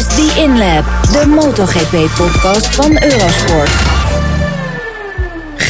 is The InLab, de MotoGP-podcast van Eurosport.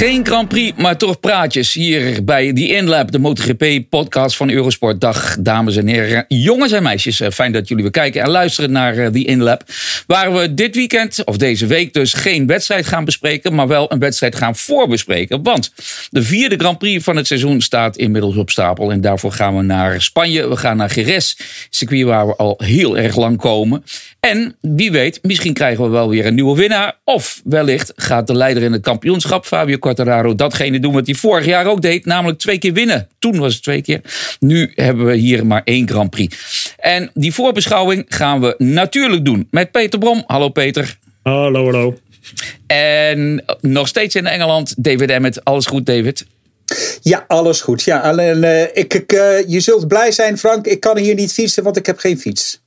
Geen Grand Prix, maar toch praatjes hier bij The InLab, de MotoGP-podcast van Eurosport. Dag, dames en heren, jongens en meisjes. Eh, Fijn dat jullie weer kijken en luisteren naar eh, The InLab. Waar we dit weekend, of deze week dus, geen wedstrijd gaan bespreken, maar wel een wedstrijd gaan voorbespreken. Want de vierde Grand Prix van het seizoen staat inmiddels op stapel. En daarvoor gaan we naar Spanje, we gaan naar Jerez, circuit waar we al heel erg lang komen. En wie weet, misschien krijgen we wel weer een nieuwe winnaar. Of wellicht gaat de leider in het kampioenschap, Fabio Quartararo, datgene doen wat hij vorig jaar ook deed. Namelijk twee keer winnen. Toen was het twee keer. Nu hebben we hier maar één Grand Prix. En die voorbeschouwing gaan we natuurlijk doen met Peter Brom. Hallo Peter. Hallo, hallo. En nog steeds in Engeland, David Emmet. Alles goed, David? Ja, alles goed. Ja, alleen, uh, ik, ik, uh, je zult blij zijn, Frank. Ik kan hier niet fietsen, want ik heb geen fiets.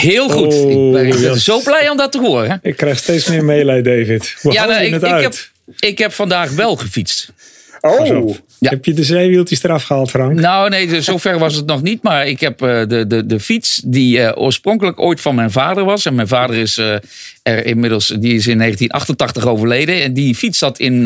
Heel goed. Oh, ik ben yes. zo blij om dat te horen. Ik krijg steeds meer meelij, David. Hoe Ja, nou, ik, het ik, uit? heb, ik heb vandaag wel gefietst. Oh. Ja. Heb je de zeewieltjes eraf gehaald, Frank? Nou, nee, zover was het nog niet. Maar ik heb eh, de, de, de fiets die eh, oorspronkelijk ooit van mijn vader was. En mijn vader is eh, er inmiddels, die is in 1988 overleden. En die fiets zat in,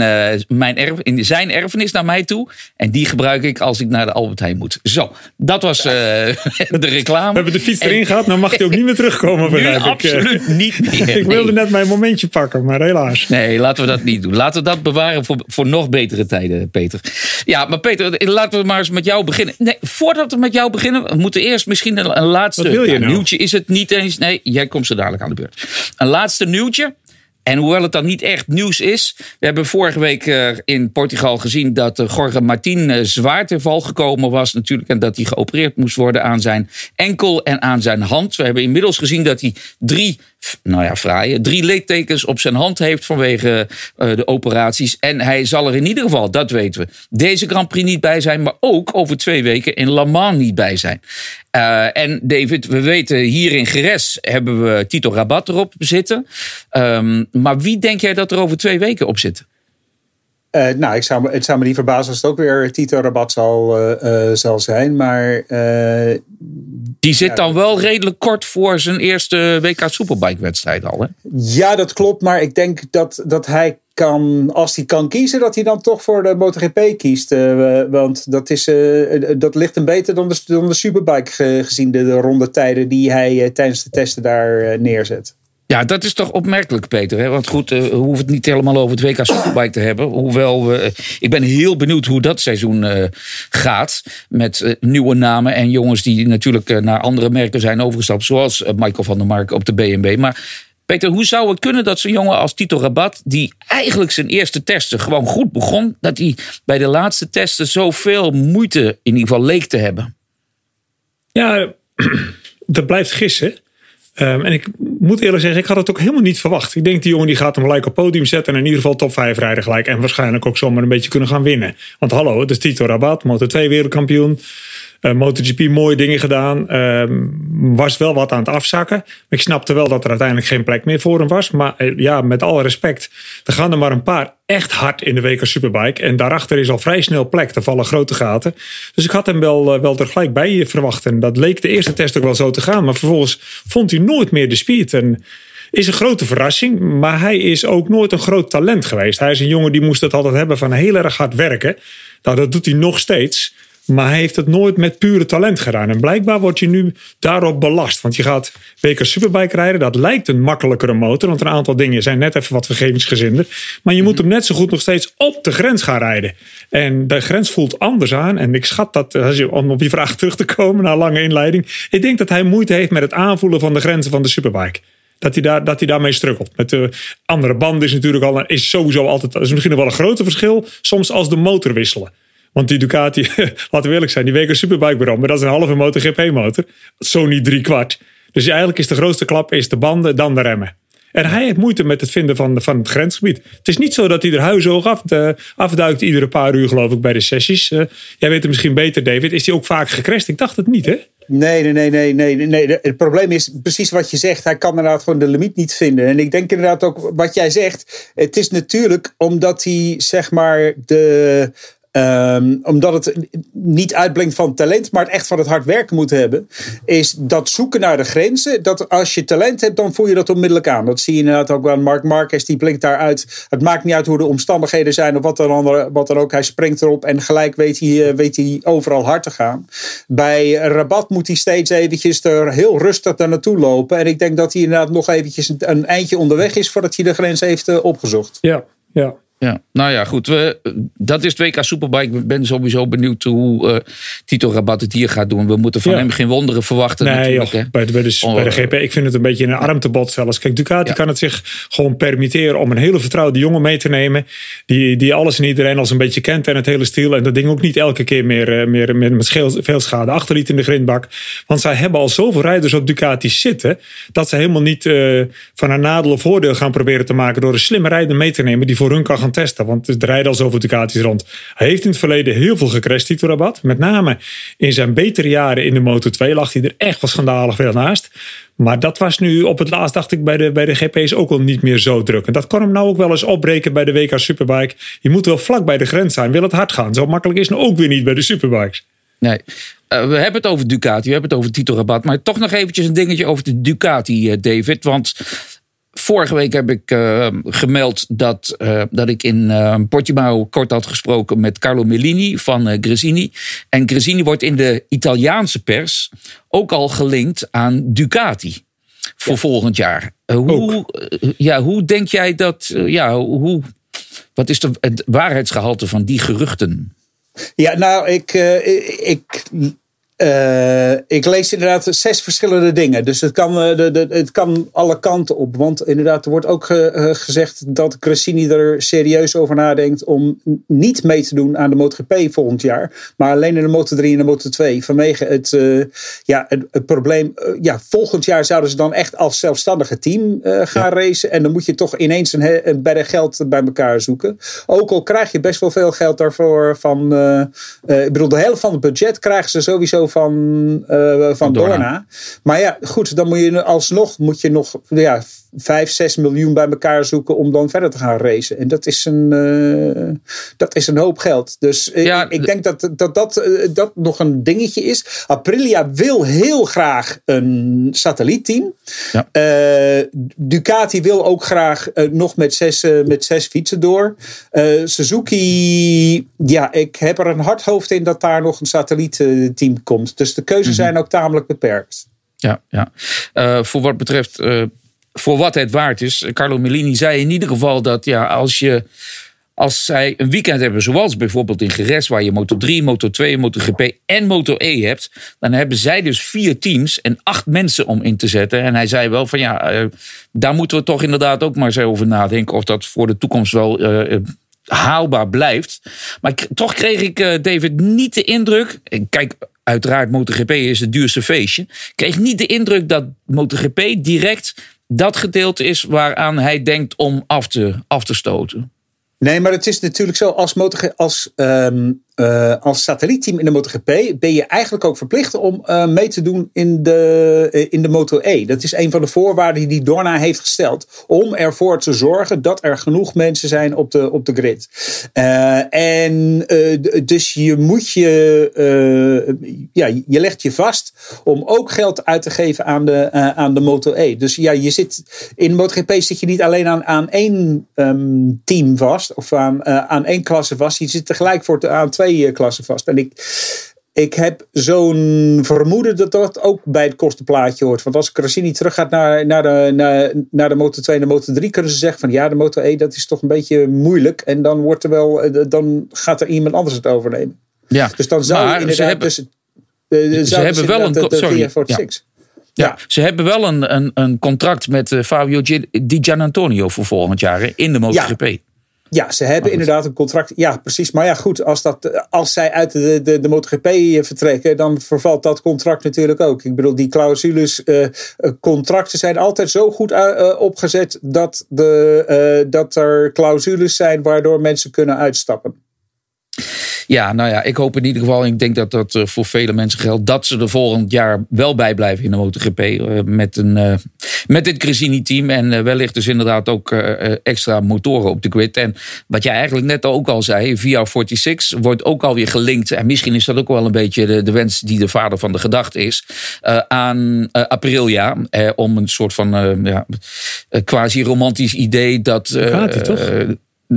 mijn erf, in zijn erfenis naar mij toe. En die gebruik ik als ik naar de Albert Heijn moet. Zo, dat was de reclame. We hebben de fiets erin En gehad, dan mag hij ook niet meer terugkomen, Nu begrijp ik. absoluut niet meer. Ik wilde nee. net mijn momentje pakken, maar helaas. Nee, laten we dat niet doen. Laten we dat bewaren voor, voor nog betere tijden, Peter. Ja, maar Peter, laten we maar eens met jou beginnen. Nee, voordat we met jou beginnen, we moeten eerst misschien een, een laatste Wat wil je nou? nieuwtje. Is het niet eens? Nee, jij komt zo dadelijk aan de beurt. Een laatste nieuwtje. En hoewel het dan niet echt nieuws is. We hebben vorige week eh, in Portugal gezien dat eh, Jorge Martin eh, zwaar ter val gekomen was. Natuurlijk. En dat hij geopereerd moest worden aan zijn enkel en aan zijn hand. We hebben inmiddels gezien dat hij drie, nou ja, fraaie, drie littekens op zijn hand heeft vanwege eh, de operaties. En hij zal er in ieder geval, dat weten we, deze Grand Prix niet bij zijn. Maar ook over twee weken in Le Mans niet bij zijn. Eh, en David, we weten hier in Geres hebben we Tito Rabat erop zitten. Ehm, maar wie denk jij dat er over twee weken op zit? Eh, nou, ik zou, het zou me niet verbazen als het ook weer Tito Rabat zal, eh, eh, zal zijn. Maar Die zit dan wel redelijk kort voor zijn eerste WK Superbike wedstrijd al. Hè? ja, dat klopt. Maar ik denk dat, dat hij kan, als hij kan kiezen, dat hij dan toch voor de MotoGP kiest. Want dat, is, dat ligt hem beter dan de, dan de Superbike, ge- gezien de, de rondetijden die hij tijdens de testen daar neerzet. Ja, dat is toch opmerkelijk, Peter. Hè? Want goed, eh, we hoeven het niet helemaal over het WK Superbike te hebben. Hoewel, we, eh, ik ben heel benieuwd hoe dat seizoen eh, gaat. Met nieuwe namen en jongens die natuurlijk naar andere merken zijn overgestapt. Zoals Michael van der Mark op de BMW. Maar Peter, hoe zou het kunnen dat zo'n jongen als Tito Rabat... die eigenlijk zijn eerste testen gewoon goed begon... dat hij bij de laatste testen zoveel moeite in ieder geval leek te hebben? Ja, dat blijft gissen. Ehm, en ik moet eerlijk zeggen, ik had het ook helemaal niet verwacht. Ik denk die jongen die gaat hem gelijk op podium zetten en in ieder geval top 5 rijden gelijk. En waarschijnlijk ook zomaar een beetje kunnen gaan winnen. Want hallo, het is Tito Rabat, Moto 2 wereldkampioen. Eh, MotoGP mooie dingen gedaan. Ehm, was wel wat aan het afzakken. Ik snapte wel dat er uiteindelijk geen plek meer voor hem was. Maar eh, ja, met alle respect. Er gaan er maar een paar echt hard in de WK Superbike. En daarachter is al vrij snel plek. Er vallen grote gaten. Dus ik had hem wel, eh, wel er gelijk bij verwacht. En dat leek de eerste test ook wel zo te gaan. Maar vervolgens vond hij nooit meer de speed. En is een grote verrassing. Maar hij is ook nooit een groot talent geweest. Hij is een jongen die moest het altijd hebben van heel erg hard werken. Nou, dat doet hij nog steeds. Maar hij heeft het nooit met pure talent gedaan. En blijkbaar word je nu daarop belast. Want je gaat WK Superbike rijden. Dat lijkt een makkelijkere motor. Want een aantal dingen zijn net even wat vergevingsgezinder. Maar je moet hem net zo goed nog steeds op de grens gaan rijden. En de grens voelt anders aan. En ik schat dat, als je, om op je vraag terug te komen na lange inleiding. Ik denk dat hij moeite heeft met het aanvoelen van de grenzen van de Superbike. Dat hij, daar, dat hij daarmee struggelt. Met de andere banden is natuurlijk al, is sowieso altijd, is misschien nog wel een groter verschil. Soms als de motor wisselen. Want die Ducati, laten we eerlijk zijn, die WK Superbike bron, maar dat is een halve MotoGP motor. Zo niet drie kwart. Dus eigenlijk is de grootste klap is de banden, dan de remmen. En hij heeft moeite met het vinden van, van het grensgebied. Het is niet zo dat hij er huishoog af, de, afduikt iedere paar uur geloof ik bij de sessies. Uh, jij weet het misschien beter David. Is hij ook vaak gecrashed? Ik dacht het niet hè? Nee, nee, nee, nee, nee, nee. Het probleem is precies wat je zegt. Hij kan inderdaad gewoon de limiet niet vinden. En ik denk inderdaad ook wat jij zegt. Het is natuurlijk omdat hij zeg maar de Ehm, omdat het niet uitblinkt van talent, maar het echt van het hard werken moet hebben. Is dat zoeken naar de grenzen. Dat als je talent hebt, dan voel je dat onmiddellijk aan. Dat zie je inderdaad ook bij Mark Marquez. Die blinkt daaruit. Het maakt niet uit hoe de omstandigheden zijn of wat dan, wat dan ook. Hij springt erop en gelijk weet hij, eh, weet hij overal hard te gaan. Bij Rabat moet hij steeds eventjes er heel rustig daar naartoe lopen. En ik denk dat hij inderdaad nog eventjes een, eindje onderweg is voordat hij de grens heeft eh, opgezocht. Ja, ja. Ja, nou ja, goed. We, dat is 2K Superbike. Ik ben sowieso benieuwd hoe uh, Tito Rabat het hier gaat doen. We moeten van Ja. hem geen wonderen verwachten. Nee, joh, hè. bij, de, bij, de, Oh, bij de GP, ik vind het een beetje een armtebod zelfs. Kijk, Ducati Ja. kan het zich gewoon permitteren om een hele vertrouwde jongen mee te nemen. Die, die alles en iedereen als een beetje kent en het hele stil. En dat ding ook niet elke keer meer, eh, meer, meer met scheel- veel schade achterliet in de grindbak. Want zij hebben al zoveel rijders op Ducati zitten. Dat ze helemaal niet eh, van een nadeel of voordeel gaan proberen te maken. Door een slimme rijder mee te nemen die voor hun kan gaan testen. Want er rijden al zoveel Ducatis rond. Hij heeft in het verleden heel veel gecrashed, Tito Rabat. Met name in zijn betere jaren in de Moto2 lag hij er echt wel schandalig veel naast. Maar dat was nu op het laatst, dacht ik, bij de, bij de GP's ook al niet meer zo druk. En dat kan hem nou ook wel eens opbreken bij de WK Superbike. Je moet wel vlak bij de grens zijn, wil het hard gaan. Zo makkelijk is het nou ook weer niet bij de Superbikes. Nee. Eh, we hebben het over Ducati, we hebben het over Tito Rabat. Maar toch nog eventjes een dingetje over de Ducati, eh, David. Want vorige week heb ik eh, gemeld dat, eh, dat ik in eh Portimao kort had gesproken met Carlo Mellini van Gresini. En Gresini wordt in de Italiaanse pers ook al gelinkt aan Ducati. Voor volgend jaar. Hoe, ja, hoe denk jij dat. ja, hoe, wat is de, het waarheidsgehalte van die geruchten? Ja, nou, ik, ik, eh, ik lees inderdaad zes verschillende dingen. Dus het kan, eh, de, de, het kan alle kanten op. Want inderdaad, er wordt ook eh, gezegd dat Cressini er serieus over nadenkt om niet mee te doen aan de MotoGP volgend jaar. Maar alleen in de Moto3 en de Moto2. Vanwege het, ja, het, het probleem. ja, volgend jaar zouden ze dan echt als zelfstandige team gaan racen. En dan moet je toch ineens een, een berg geld bij elkaar zoeken. Ook al krijg je best wel veel geld daarvoor van. ik bedoel, de helft van het budget krijgen ze sowieso van, eh, van Dorna. Dorna. Maar ja, goed, dan moet je alsnog moet je nog ja, 5, 6 miljoen bij elkaar zoeken om dan verder te gaan racen. En dat is een, eh, dat is een hoop geld. Dus eh, Ja, ik, ik denk dat dat, dat, eh, dat nog een dingetje is. Aprilia wil heel graag een satellietteam. Ja. Ducati wil ook graag nog met zes, met zes fietsen door. Suzuki, ja, ik heb er een hard hoofd in dat daar nog een satellietteam komt. Dus de keuzes zijn ook tamelijk beperkt. Ja, ja. Voor wat betreft, voor wat het waard is. Carlo Mellini zei in ieder geval dat ja, als je. Als zij een weekend hebben, zoals bijvoorbeeld in Geres, waar je Moto 3, Moto 2, MotoGP en Moto E hebt, dan hebben zij dus vier teams en acht mensen om in te zetten. En hij zei wel van ja, eh, daar moeten we toch inderdaad ook maar eens over nadenken of dat voor de toekomst wel eh, eh, haalbaar blijft. Maar toch kreeg ik, David, niet de indruk. Kijk, uiteraard, MotoGP is het duurste feestje. Ik kreeg niet de indruk dat MotoGP direct dat gedeelte is waaraan hij denkt om af te, af te stoten. Nee, maar het is natuurlijk zo, als, motor, als, ehm, eh, als satellietteam in de MotoGP ben je eigenlijk ook verplicht om eh, mee te doen in de, eh, in de Moto E. Dat is een van de voorwaarden die Dorna heeft gesteld. Om ervoor te zorgen dat er genoeg mensen zijn op de, op de grid. En dus je moet je, ja, je legt je vast om ook geld uit te geven aan de, aan de Moto E. Dus ja, je zit, in de MotoGP zit je niet alleen aan, aan één ehm, team vast of aan, aan één klasse vast. Je zit tegelijk voor aan twee eh, klassen vast. En ik, ik heb zo'n vermoeden dat dat ook bij het kostenplaatje hoort. Want als Crasini teruggaat naar, naar, de, naar, naar de Moto 2 en de Moto 3, kunnen ze zeggen van ja, de Moto E dat is toch een beetje moeilijk. En dan, wordt er wel, eh, dan gaat er iemand anders het overnemen. Ja, Dus dan zou je inderdaad. ze hebben, dus, eh, zou hebben dus wel een de- de sorry, 346. ja, ze hebben wel een, een, een contract met Fabio Di Gianantonio voor volgend jaar in de MotoGP. Ja, ze hebben inderdaad een contract. Ja, precies. Maar ja, goed, als, dat, als zij uit de, de, de MotoGP vertrekken, dan vervalt dat contract natuurlijk ook. Ik bedoel, die clausules, eh, eh, contracten zijn altijd zo goed eh, opgezet dat, de, eh, dat er clausules zijn waardoor mensen kunnen uitstappen. Ja, nou ja, ik hoop in ieder geval, ik denk dat dat eh, voor vele mensen geldt, dat ze er volgend jaar wel bij blijven in de MotoGP. eh, met, een, eh, met dit Gresini-team en wellicht dus inderdaad ook extra motoren op de grid. En wat jij eigenlijk net ook al zei, Via 46 wordt ook alweer gelinkt. En misschien is dat ook wel een beetje de, de wens die de vader van de gedachte is. aan Aprilia. om een soort van ja, quasi-romantisch idee dat. Ducati, toch?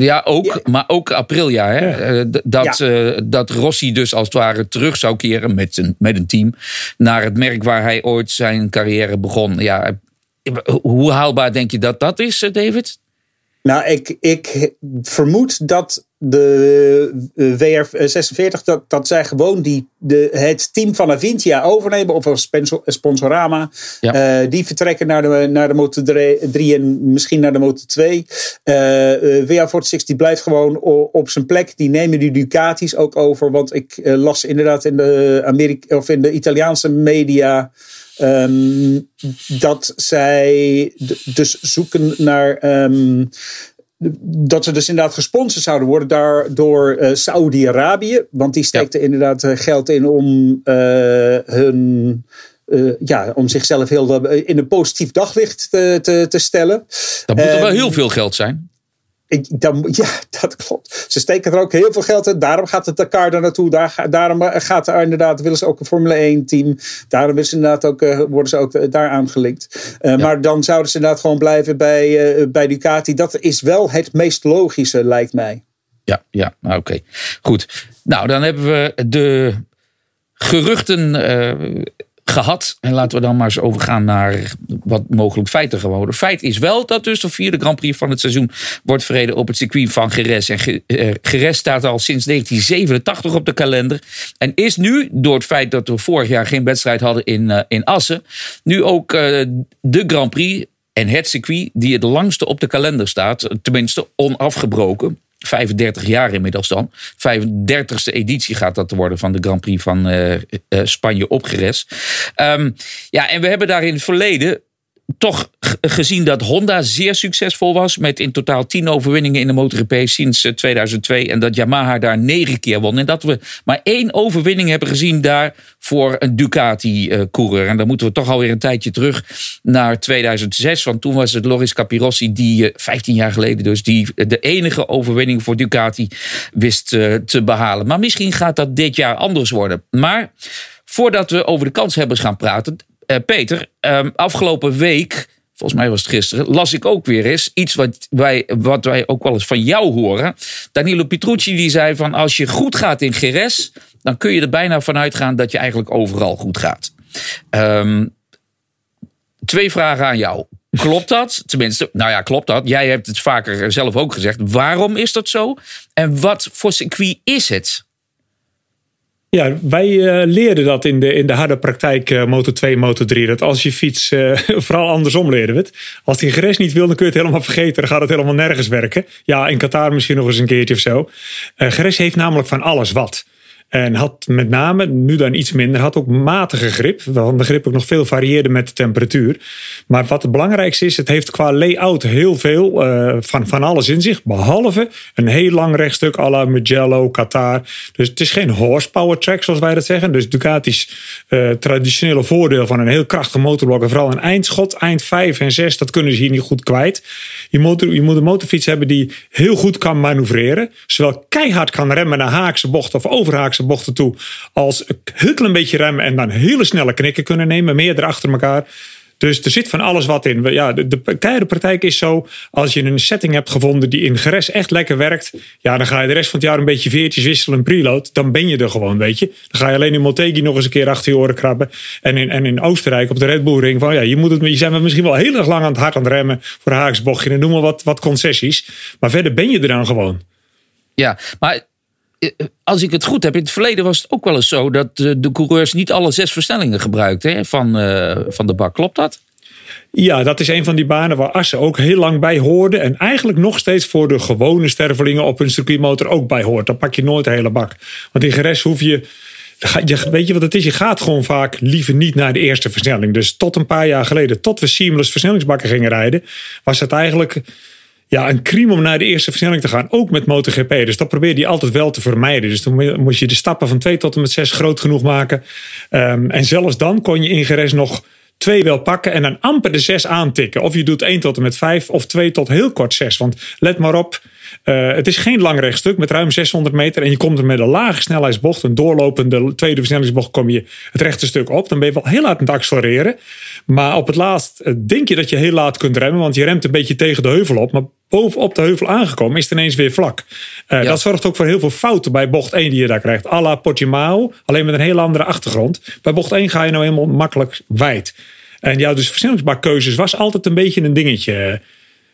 Ja, ook, Ja. maar ook Aprilia. Hè? Ja. Eh, dat, eh, dat Rossi dus als het ware terug zou keren met een, met een team naar het merk waar hij ooit zijn carrière begon. Ja, eh, hoe haalbaar denk je dat dat is, David? Nou, ik, ik vermoed dat de eh, WR46, dat, dat zij gewoon die, de, het team van Avintia overnemen, of sponsorama. Ja. Eh, die vertrekken naar de, naar de Moto 3 en misschien naar de Moto 2. Eh eh, WR46 die blijft gewoon op zijn plek. Die nemen die Ducatis ook over. Want ik eh, las inderdaad in de, Amerika of in de Italiaanse media. ehm, dat zij dus zoeken naar. ehm, dat ze dus inderdaad gesponsord zouden worden daar, door eh, Saudi-Arabië. Want die steekt er inderdaad eh, geld in om eh, hun. ja, om zichzelf heel in een positief daglicht te, te, te stellen. Dat moet er wel Ehm, heel veel geld zijn. Dan, ja, dat klopt. Ze steken er ook heel veel geld in. Daarom gaat het Dakar daar naartoe. Daar, daarom eh, gaat er inderdaad, willen ze ook een Formule 1 team. Daarom willen ze inderdaad ook, eh, worden ze ook eh, daar aangelinkt. Maar dan zouden ze inderdaad gewoon blijven bij, bij Ducati. Dat is wel het meest logische, lijkt mij. Ja, ja, oké. Goed. Nou, dan hebben we de geruchten gehad. En laten we dan maar eens overgaan naar wat mogelijk feiten geworden. Feit is wel dat dus de vierde Grand Prix van het seizoen wordt verreden op het circuit van Jerez. En Ge- eh, staat al sinds 1987 op de kalender. En is nu, door het feit dat we vorig jaar geen wedstrijd hadden in, eh, in Assen, nu ook eh, de Grand Prix en het circuit die het langste op de kalender staat. Tenminste, onafgebroken. 35 jaar inmiddels dan. 35e editie gaat dat worden van de Grand Prix van eh, eh, Spanje op Jerez. Ehm, ja, en we hebben daar in het verleden toch gezien dat Honda zeer succesvol was. Met in totaal 10 overwinningen in de MotoGP sinds eh, 2002. En dat Yamaha daar 9 keer won. En dat we maar één overwinning hebben gezien daar voor een Ducati-coureur. En dan moeten we toch alweer een tijdje terug naar 2006. Want toen was het Loris Capirossi die eh, 15 jaar geleden dus die de enige overwinning voor Ducati wist eh, te behalen. Maar misschien gaat dat dit jaar anders worden. Maar voordat we over de kanshebbers gaan praten. Eh, Peter, ehm, afgelopen week, volgens mij was het gisteren, las ik ook weer eens iets wat wij, wat wij ook wel eens van jou horen. Danilo Petrucci die zei van als je goed gaat in Geres, dan kun je er bijna van uitgaan dat je eigenlijk overal goed gaat. Ehm, twee vragen aan jou. Klopt dat? Tenminste, nou ja, klopt dat. Jij hebt het vaker zelf ook gezegd. Waarom is dat zo? En wat voor is het? Ja, wij eh, leerden dat in de, in de harde praktijk eh, Moto 2, Moto 3. Dat als je fiets, eh, vooral andersom leerden we het. Als die gres niet wil, dan kun je het helemaal vergeten. Dan gaat het helemaal nergens werken. Ja, in Qatar misschien nog eens een keertje of zo. Eh gres heeft namelijk van alles wat. En had met name, nu dan iets minder, had ook matige grip. Want de grip ook nog veel varieerde met de temperatuur. Maar wat het belangrijkste is, het heeft qua layout heel veel eh, van, van alles in zich. Behalve een heel lang rechtstuk à la Mugello, Qatar. Dus het is geen horsepower track zoals wij dat zeggen. Dus Ducati's eh, traditionele voordeel van een heel krachtig motorblok. En vooral een eindschot, eind 5 en 6, dat kunnen ze hier niet goed kwijt. Je moet, je moet een motorfiets hebben die heel goed kan manoeuvreren. Zowel keihard kan remmen naar haakse bochten of overhaakse bochten toe. Als een heel klein beetje remmen en dan hele snelle knikken kunnen nemen. Meerdere achter elkaar. Dus er zit van alles wat in. Ja, de, de praktijk is zo. Als je een setting hebt gevonden die in Geres echt lekker werkt. Ja, dan ga je de rest van het jaar een beetje veertjes wisselen en preload. Dan ben je er gewoon, weet je. Dan ga je alleen in Motegi nog eens een keer achter je oren krabben. En in, en in Oostenrijk op de Red Bull Ring. Van, ja, je, moet het, je zijn misschien wel heel erg lang aan het hard aan het remmen. Voor een haaksbochtje. En noem maar wat, wat concessies. Maar verder ben je er dan gewoon. Ja, maar als ik het goed heb, in het verleden was het ook wel eens zo dat eh, de coureurs niet alle zes versnellingen gebruikten van, eh, van de bak. Klopt dat? Ja, dat is een van die banen waar Assen ook heel lang bij hoorde. En eigenlijk nog steeds voor de gewone stervelingen op een circuitmotor ook bij hoort. Dan pak je nooit de hele bak. Want in Geres hoef je- Weet je wat het is? Je gaat gewoon vaak liever niet naar de eerste versnelling. Dus tot een paar jaar geleden, tot we seamless versnellingsbakken gingen rijden, was het eigenlijk. Ja, een crime om naar de eerste versnelling te gaan. Ook met MotoGP. Dus dat probeerde hij altijd wel te vermijden. Dus dan moest je de stappen van 2 tot en met 6 groot genoeg maken. Ehm, en zelfs dan kon je in Geres nog twee wel pakken en dan amper de 6 aantikken. Of je doet 1 tot en met 5 of 2 tot heel kort 6. Want let maar op, uh, het is geen lang rechtstuk met ruim 600 meter. En je komt er met een lage snelheidsbocht, een doorlopende tweede versnellingsbocht, kom je het rechte stuk op. Dan ben je wel heel laat aan het accelereren. Maar op het laatst eh, denk je dat je heel laat kunt remmen, want je remt een beetje tegen de heuvel op. Maar bovenop de heuvel aangekomen is het ineens weer vlak. Uh, Dat zorgt ook voor heel veel fouten bij bocht 1 die je daar krijgt. A la Portimao, alleen met een heel andere achtergrond. Bij bocht 1 ga je nou helemaal makkelijk wijd. En ja, dus versnellingsbakkeuzes was altijd een beetje een dingetje.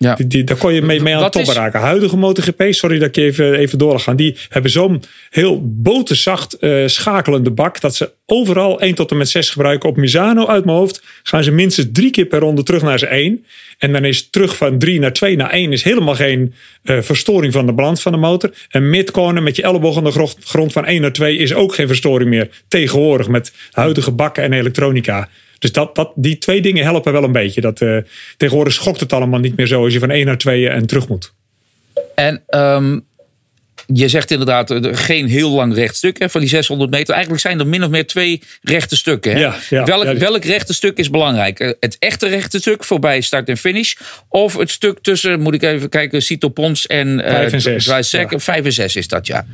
Ja. Die, die, daar kon je mee, mee aan het toppen raken. Huidige MotoGP, sorry dat ik even, even doorga. Die hebben zo'n heel boterzacht uh, schakelende bak. Dat ze overal 1 tot en met 6 gebruiken. Op Misano uit mijn hoofd gaan ze minstens drie keer per ronde terug naar z'n 1. En dan is terug van 3 naar 2 naar 1 is helemaal geen uh, verstoring van de balans van de motor. En midcorner met je elleboog aan de grond van 1 naar 2 is ook geen verstoring meer. Tegenwoordig met huidige bakken en elektronica. Dus dat, dat, die twee dingen helpen wel een beetje. Dat, uh, tegenwoordig schokt het allemaal niet meer zo als je van 1 naar 2 en terug moet. En um, je zegt inderdaad geen heel lang rechtstuk hè, van die 600 meter. Eigenlijk zijn er min of meer twee rechte stukken. Hè? Ja, ja, welk, ja. welk rechte stuk is belangrijk? Het echte rechte stuk voorbij start en finish? Of het stuk tussen, moet ik even kijken, Cito Pons en uh, 5 en 6. Ja. 5 en 6 is dat, ja.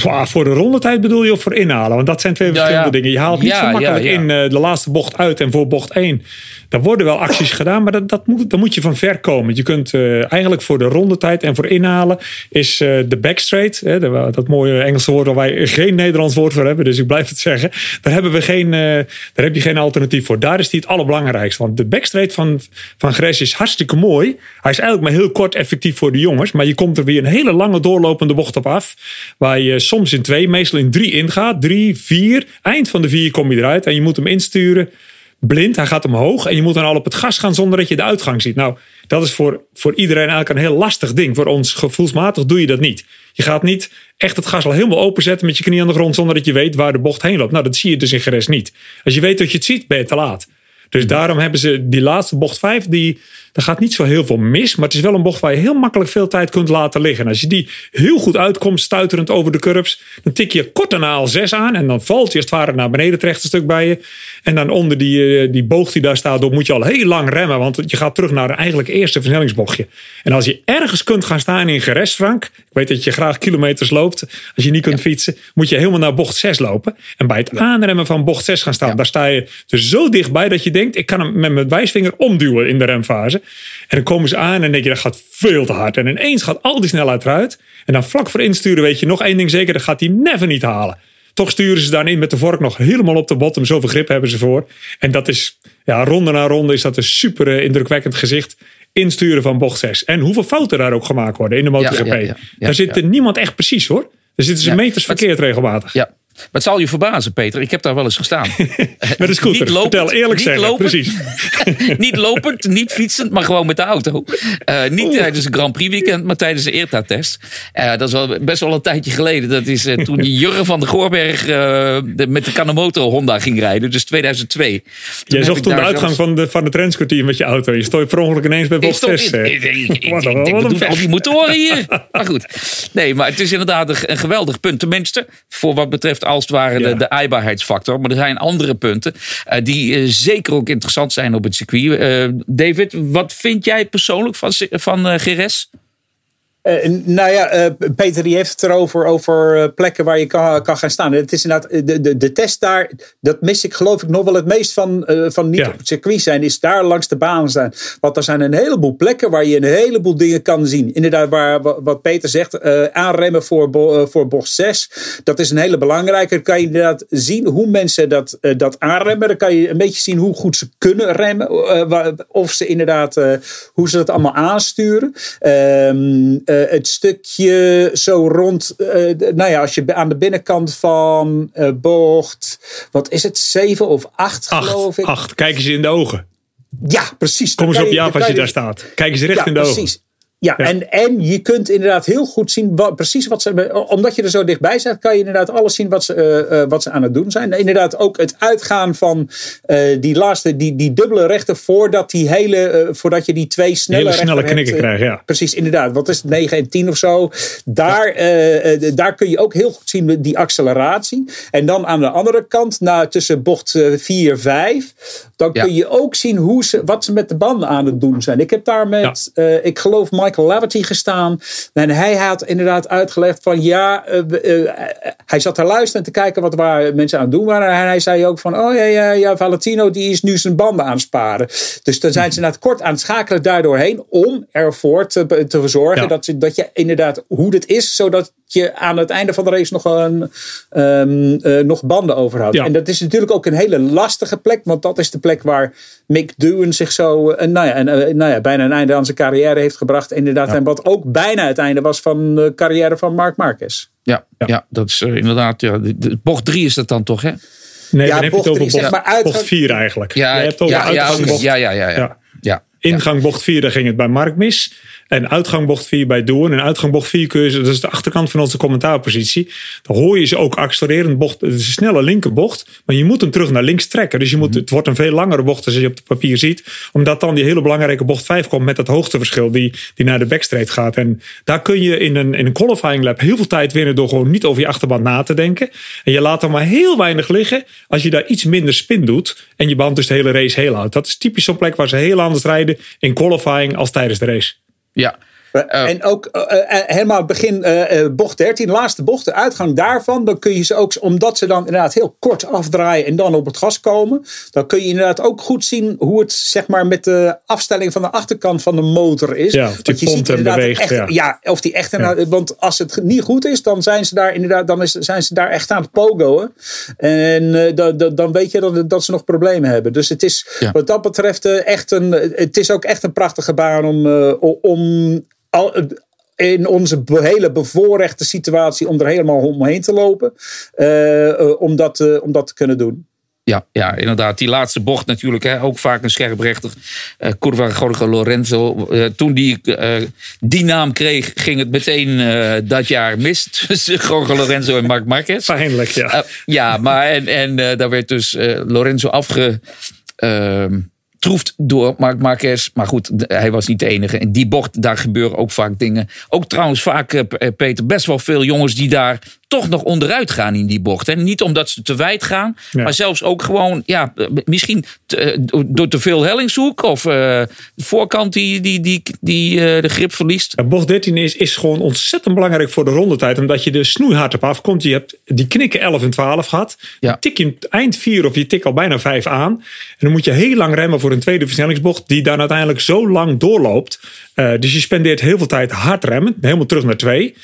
Voor de rondetijd bedoel je of voor inhalen? Want dat zijn twee verschillende ja, ja. dingen. Je haalt niet zo makkelijk in uh, de laatste bocht uit en voor bocht 1. Er worden wel acties gedaan, maar dat, dat moet, dan moet je van ver komen. Je kunt uh, eigenlijk voor de rondetijd en voor inhalen is uh, de backstraight. Hè, de, dat mooie Engelse woord waar wij geen Nederlands woord voor hebben. Dus ik blijf het zeggen. Daar, hebben we geen, daar heb je geen alternatief voor. Daar is die het allerbelangrijkste. Want de backstraight van, van Gres is hartstikke mooi. Hij is eigenlijk maar heel kort effectief voor de jongens. Maar je komt er weer een hele lange doorlopende bocht op af. Waar je soms in twee, meestal in drie ingaat. Drie, vier. Eind van de vier kom je eruit. En je moet hem insturen. Blind, hij gaat omhoog. En je moet dan al op het gas gaan zonder dat je de uitgang ziet. Nou, dat is voor, voor iedereen eigenlijk een heel lastig ding. Voor ons gevoelsmatig doe je dat niet. Je gaat niet echt het gas al helemaal openzetten met je knie aan de grond. zonder dat je weet waar de bocht heen loopt. Nou, dat zie je dus in Geres niet. Als je weet dat je het ziet, ben je te laat. Dus daarom hebben ze die laatste bocht 5, die, daar gaat niet zo heel veel mis. Maar het is wel een bocht waar je heel makkelijk veel tijd kunt laten liggen. En als je die heel goed uitkomt, stuiterend over de curbs, dan tik je kort daarna al 6 aan. En dan valt je als het ware naar beneden het rechte stuk bij je. En dan onder die, die boog die daar staat, moet je al heel lang remmen. Want je gaat terug naar een eigenlijk eerste versnellingsbochtje. En als je ergens kunt gaan staan in Geres, Frank. Ik weet dat je graag kilometers loopt. Als je niet kunt ja. fietsen, moet je helemaal naar bocht 6 lopen. En bij het aanremmen van bocht 6 gaan staan, ja. daar sta je dus zo dichtbij dat je denkt, ik kan hem met mijn wijsvinger omduwen in de remfase. En dan komen ze aan en denk je, dat gaat veel te hard. En ineens gaat al die snelheid eruit. En dan vlak voor insturen weet je nog één ding zeker, dat gaat hij never niet halen. Toch sturen ze daarin met de vork nog helemaal op de bottom. Zoveel grip hebben ze voor. En dat is, ja, ronde na ronde is dat een super indrukwekkend gezicht. Insturen van bocht 6. En hoeveel fouten daar ook gemaakt worden in de MotoGP. Ja, ja, ja, daar zit niemand echt precies hoor. Daar zitten ze meters verkeerd regelmatig. Ja, maar het zal je verbazen, Peter. Ik heb daar wel eens gestaan. met een scooter. Niet lopend, Vertel eerlijk. Lopend, precies. niet lopend, niet fietsend, maar gewoon met de auto. Uh, niet Oeh. tijdens een Grand Prix weekend, maar tijdens een ERTA-test. Uh, dat is wel best wel een tijdje geleden. Dat is uh, toen Jurgen van de Goorberg de, met de Kanemoto Honda ging rijden. Dus 2002. Toen Jij zocht toen de uitgang zelfs... van de, van de met je auto. Je stond per ongeluk ineens bij bocht 6. Ik, al die motoren hier. maar goed. Nee, maar het is inderdaad een, een geweldig punt. Tenminste, voor wat betreft als het ware ja. de, de aaibaarheidsfactor. Maar er zijn andere punten uh, die uh, zeker ook interessant zijn op het circuit. Uh, David, wat vind jij persoonlijk van, van Geres? Uh, nou ja, uh, Peter die heeft het erover over uh, plekken waar je kan, kan gaan staan. Het is inderdaad, de, de, de test daar, dat mis ik geloof ik nog wel het meest van, van niet ja. op het circuit zijn, is daar langs de baan zijn. Want er zijn een heleboel plekken waar je een heleboel dingen kan zien. Inderdaad, waar, wat Peter zegt, aanremmen voor, voor bocht 6, dat is een hele belangrijke. Dan kan je inderdaad zien hoe mensen dat, dat aanremmen. Dan kan je een beetje zien hoe goed ze kunnen remmen. of ze inderdaad, hoe ze dat allemaal aansturen. Uh, het stukje zo rond, uh, nou ja, als je aan de binnenkant van uh, bocht, wat is het, zeven of acht, acht geloof ik? Acht, kijk eens in de ogen. Ja, precies. Kom eens op je af als je, je daar staat. Kijk eens recht ja, in de precies. ogen. Ja, En, en je kunt inderdaad heel goed zien wat, precies wat ze. Omdat je er zo dichtbij zit, kan je inderdaad alles zien wat ze, eh, eh, wat ze aan het doen zijn. Inderdaad, ook het uitgaan van eh, die laatste, die, die dubbele rechten voordat die hele. voordat je die twee snelle, hele snelle knikken krijgt. Ja. Precies, inderdaad. Wat is het, 9 en 10 of zo? Daar, daar kun je ook heel goed zien die acceleratie. En dan aan de andere kant, na, tussen bocht 4 en 5, dan kun je ook zien hoe ze, wat ze met de banden aan het doen zijn. Ik heb daar met, ik geloof, Michael Laverty gestaan. En hij had inderdaad uitgelegd van ja, uh, uh, hij zat daar luisteren te kijken wat waar mensen aan het doen waren. En hij zei ook van, oh ja, ja, ja, Valentino die is nu zijn banden aan het sparen. Dus dan zijn ze inderdaad kort aan het schakelen daardoorheen om ervoor te, te zorgen dat, ze, dat je inderdaad hoe dit is, zodat je aan het einde van de race nog, een, um, nog banden overhoudt. En dat is natuurlijk ook een hele lastige plek, want dat is de plek waar Mick Doohan zich zo, uh, nou, ja, en, nou ja, bijna een einde aan zijn carrière heeft gebracht. Inderdaad, en wat ook bijna het einde was van de carrière van Mark Marquez. Ja, ja. dat is inderdaad, ja, de, bocht 3 is dat dan toch, hè? Nee, ja, dan heb je het over bocht, maar bocht 4 eigenlijk. Ja, je hebt over ja, ja, ja, ja, ja, ja. Ingang bocht 4, daar ging het bij Mark mis. En uitgangbocht 4 bij Doen. En uitgangbocht 4 kun je, dat is de achterkant van onze commentaarpositie. Dan hoor je ze ook accelererend bocht. Het is een snelle linkerbocht. Maar je moet hem terug naar links trekken. Dus je moet, het wordt een veel langere bocht als je op het papier ziet. Omdat dan die hele belangrijke bocht 5 komt met dat hoogteverschil die, die naar de backstraight gaat. En daar kun je in een, in een qualifying lap heel veel tijd winnen door gewoon niet over je achterband na te denken. En je laat er maar heel weinig liggen als je daar iets minder spin doet. En je band dus de hele race heel houdt. Dat is typisch zo'n plek waar ze heel anders rijden in qualifying als tijdens de race. Ja, uh, en ook uh, helemaal begin bocht 13, laatste bocht, de uitgang daarvan. Dan kun je ze ook, omdat ze dan inderdaad heel kort afdraaien en dan op het gas komen. Dan kun je inderdaad ook goed zien hoe het zeg maar met de afstelling van de achterkant van de motor is. Ja, of die je ziet inderdaad beweegt, echt, ja. ja. of die echt. Ja. Want als het niet goed is, dan zijn ze daar inderdaad dan is, zijn ze daar echt aan het pogoen. En dan, dan weet je dat, dat ze nog problemen hebben. Dus het is wat dat betreft echt een. Het is ook echt een prachtige baan om, om in onze hele bevoorrechte situatie om er helemaal omheen te lopen. Uh, om, dat, uh, om dat te kunnen doen. Ja, ja, inderdaad. Die laatste bocht natuurlijk. Hè, ook vaak een scherprechter. Uh, Curva Jorge Lorenzo. Uh, toen die uh, die naam kreeg, ging het meteen dat jaar mis. Tussen Jorge Lorenzo en Marc Marquez. Pijnlijk, ja. ja, maar en, en daar werd dus Lorenzo afge ehm, troefd door Mark Marquez. Maar goed, hij was niet de enige. En die bocht, daar gebeuren ook vaak dingen. Ook trouwens vaak, eh, eh, Peter, best wel veel jongens die daar toch nog onderuit gaan in die bocht. En niet omdat ze te wijd gaan, maar zelfs ook gewoon, ja, misschien te, door te veel hellingshoek of uh, de voorkant die, die, die, die uh, de grip verliest. Ja, bocht 13 is, is gewoon ontzettend belangrijk voor de rondetijd, omdat je de snoeihard op afkomt. Je hebt die knikken 11 en 12 gehad. Ja. Tik je eind 4 of je tik al bijna 5 aan. En dan moet je heel lang remmen voor een tweede versnellingsbocht, die dan uiteindelijk zo lang doorloopt. Uh, dus je spendeert heel veel tijd hard remmen, helemaal terug naar 2.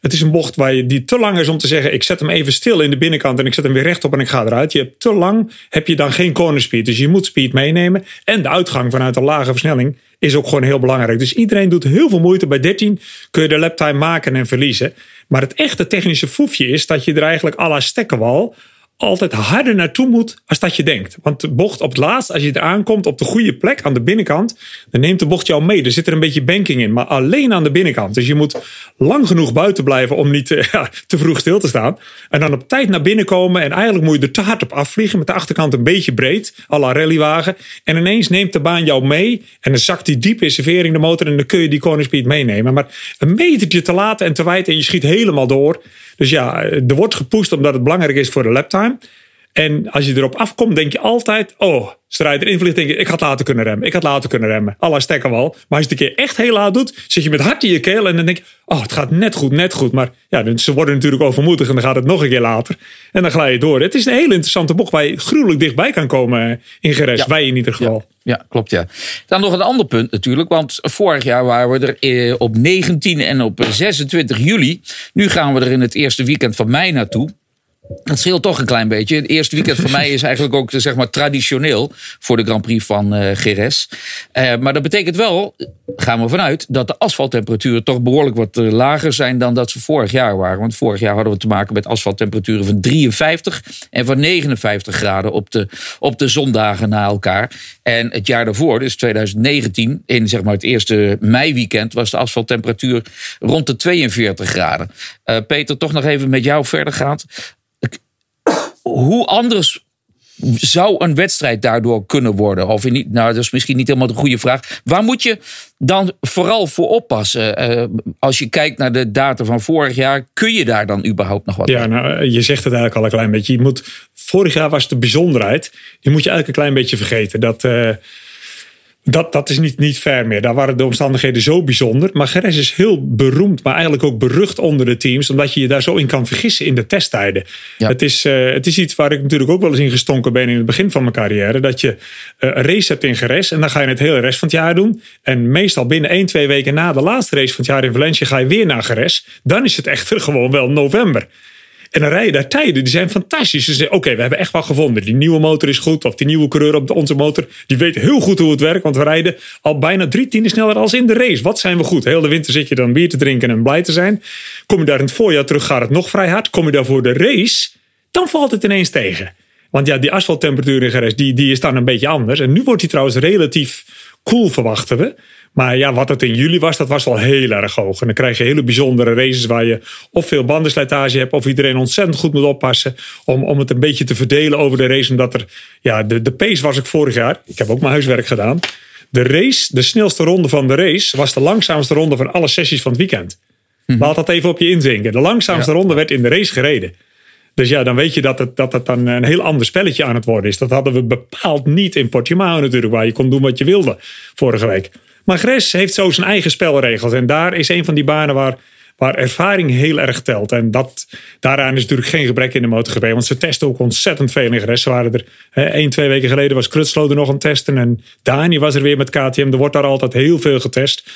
Het is een bocht waar je, die te lang is om te zeggen: ik zet hem even stil in de binnenkant en ik zet hem weer rechtop en ik ga eruit. Je hebt te lang, heb je dan geen corner speed. Dus je moet speed meenemen. En de uitgang vanuit een lage versnelling is ook gewoon heel belangrijk. Dus iedereen doet heel veel moeite. Bij 13 kun je de laptime maken en verliezen. Maar het echte technische foefje is dat je er eigenlijk à la stekkenwal altijd harder naartoe moet als dat je denkt. Want de bocht op het laatst, als je er aankomt op de goede plek aan de binnenkant, dan neemt de bocht jou mee. Er zit er een beetje banking in, maar alleen aan de binnenkant. Dus je moet lang genoeg buiten blijven om niet te, ja, te vroeg stil te staan. En dan op tijd naar binnen komen en eigenlijk moet je er te hard op afvliegen met de achterkant een beetje breed, à rallywagen. En ineens neemt de baan jou mee en dan zakt die diep in servering de motor en dan kun je die corner speed meenemen. Maar een metertje te laat en te wijd en je schiet helemaal door. Dus ja, er wordt gepusht omdat het belangrijk is voor de laptime. En als je erop afkomt, denk je altijd: oh, strijd erin vliegt, denk je: ik had later kunnen remmen. Ik had later kunnen remmen. Alla stekken wel. Maar als je het een keer echt heel laat doet, zit je met hart in je keel en dan denk je: oh, het gaat net goed, net goed. Maar ja, ze worden natuurlijk overmoedig en dan gaat het nog een keer later. En dan glij je door. Het is een hele interessante bocht waar je gruwelijk dichtbij kan komen in Geres. Wij in ieder geval. Ja. ja. klopt ja. Dan nog een ander punt natuurlijk. Want vorig jaar waren we er eh, op 19 en op 26 juli. Nu gaan we er in het eerste weekend van mei naartoe. Dat scheelt toch een klein beetje. Het eerste weekend voor mij is eigenlijk ook zeg maar, traditioneel voor de Grand Prix van uh, Geres. Uh, maar dat betekent wel, gaan we vanuit, dat de asfalttemperaturen toch behoorlijk wat uh, lager zijn dan dat ze vorig jaar waren. Want vorig jaar hadden we te maken met asfalttemperaturen van 53 en van 59 graden op de, op de zondagen na elkaar. En het jaar daarvoor, dus 2019, in zeg maar het eerste meiweekend, was de asfalttemperatuur rond de 42 graden. Peter, toch nog even met jou verder gaat hoe anders zou een wedstrijd daardoor kunnen worden? Of niet, nou, dat is misschien niet helemaal de goede vraag. Waar moet je dan vooral voor oppassen? Uh, als je kijkt naar de data van vorig jaar, kun je daar dan überhaupt nog wat Ja, nou, je zegt het eigenlijk al een klein beetje. Je moet, vorig jaar was de bijzonderheid. Die moet je eigenlijk een klein beetje vergeten. Dat. Uh, dat, dat is niet, niet fair meer. Daar waren de omstandigheden zo bijzonder. Maar Geres is heel beroemd, maar eigenlijk ook berucht onder de teams. Omdat je je daar zo in kan vergissen in de testtijden. Ja. Het, is, uh, het is iets waar ik natuurlijk ook wel eens in gestonken ben in het begin van mijn carrière. Dat je uh, een race hebt in Geres en dan ga je het hele rest van het jaar doen. En meestal binnen 1, 2 weken na de laatste race van het jaar in Valencia ga je weer naar Geres. Dan is het echter gewoon wel november. En dan rijden daar tijden, die zijn fantastisch. Zeggen, oké, we hebben echt wel gevonden. Die nieuwe motor is goed. Of die nieuwe coureur op onze motor, die weet heel goed hoe het werkt. Want we rijden al bijna drie tienden sneller als in de race. Wat zijn we goed? Heel de winter zit je dan bier te drinken en blij te zijn. Kom je daar in het voorjaar terug, gaat het nog vrij hard. Kom je daar voor de race, dan valt het ineens tegen. Want ja, die asfalttemperatuur in Geres, die, die is dan een beetje anders. En nu wordt die trouwens relatief koel, verwachten we. Maar ja, wat het in juli was, dat was wel heel erg hoog. En dan krijg je hele bijzondere races waar je of veel bandenslijtage hebt, of iedereen ontzettend goed moet oppassen om, om het een beetje te verdelen over de race. Omdat er, ja, de, de pace was ik vorig jaar. Ik heb ook mijn huiswerk gedaan. De race, de snelste ronde van de race, was de langzaamste ronde van alle sessies van het weekend. Mhm. Laat dat even op je inzinken. De langzaamste ronde werd in de race gereden. Dus ja, dan weet je dat het, dat het dan een heel ander spelletje aan het worden is. Dat hadden we bepaald niet in Portimao natuurlijk, waar je kon doen wat je wilde vorige week. Maar Gres heeft zo zijn eigen spelregels. En daar is een van die banen waar, waar ervaring heel erg telt. En dat, daaraan is natuurlijk geen gebrek in de MotoGP. Want ze testen ook ontzettend veel in Gres. Ze waren er één, twee weken geleden was Krutslo er nog aan het testen. En Dani was er weer met KTM. Er wordt daar altijd heel veel getest.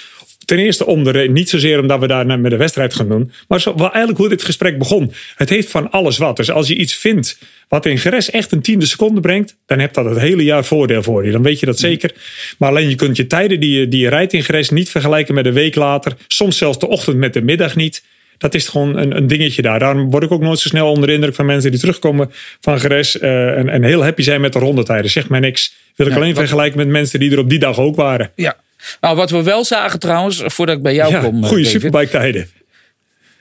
Ten eerste om de, niet zozeer omdat we daar met de wedstrijd gaan doen. Maar zo, wel eigenlijk hoe dit gesprek begon. Het heeft van alles wat. Dus als je iets vindt wat in Geres echt een tiende seconde brengt. Dan hebt dat het hele jaar voordeel voor je. Dan weet je dat zeker. Maar alleen je kunt je tijden die je, die je rijdt in Geres niet vergelijken met een week later. Soms zelfs de ochtend met de middag niet. Dat is gewoon een, een dingetje daar. Daarom word ik ook nooit zo snel onder de indruk van mensen die terugkomen van Geres. Uh, en, en heel happy zijn met de rondetijden. Zeg mij niks. Wil ik alleen vergelijken met mensen die er op die dag ook waren. Ja, nou, wat we wel zagen trouwens, voordat ik bij jou ja, kom. Goede superbike tijden.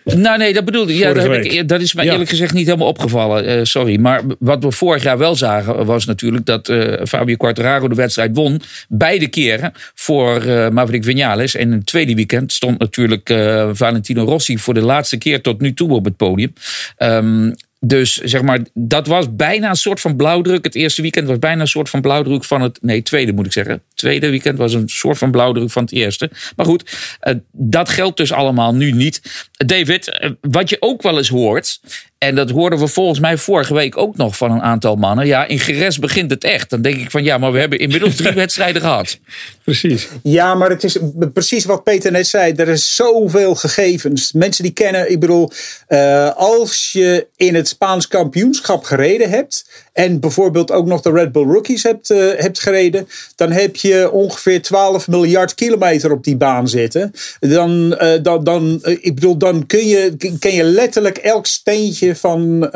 Nou nee, dat bedoelde ik. Ja, dat, ik, dat is mij ja. eerlijk gezegd niet helemaal opgevallen. Uh, sorry. Maar wat we vorig jaar wel zagen was natuurlijk dat uh, Fabio Quartararo de wedstrijd won. Beide keren voor uh, Maverick Vinales. En in het tweede weekend stond natuurlijk Valentino Rossi voor de laatste keer tot nu toe op het podium. Um, dus zeg maar, dat was bijna een soort van blauwdruk. Het eerste weekend was bijna een soort van blauwdruk van het. Nee, tweede moet ik zeggen. Het tweede weekend was een soort van blauwdruk van het eerste. Maar goed, dat geldt dus allemaal nu niet. David, wat je ook wel eens hoort. En dat hoorden we volgens mij vorige week ook nog van een aantal mannen. Ja, in Geres begint het echt. Dan denk ik van ja, maar we hebben inmiddels drie wedstrijden gehad. Precies. Ja, maar het is precies wat Peter net zei. Er is zoveel gegevens. Mensen die kennen, ik bedoel, uh, als je in het Spaans kampioenschap gereden hebt. En bijvoorbeeld ook nog de Red Bull Rookies hebt, uh, hebt gereden. Dan heb je ongeveer 12 miljard kilometer op die baan zitten. Dan, uh, dan, dan, ik bedoel, dan kun je, ken je letterlijk elk steentje van,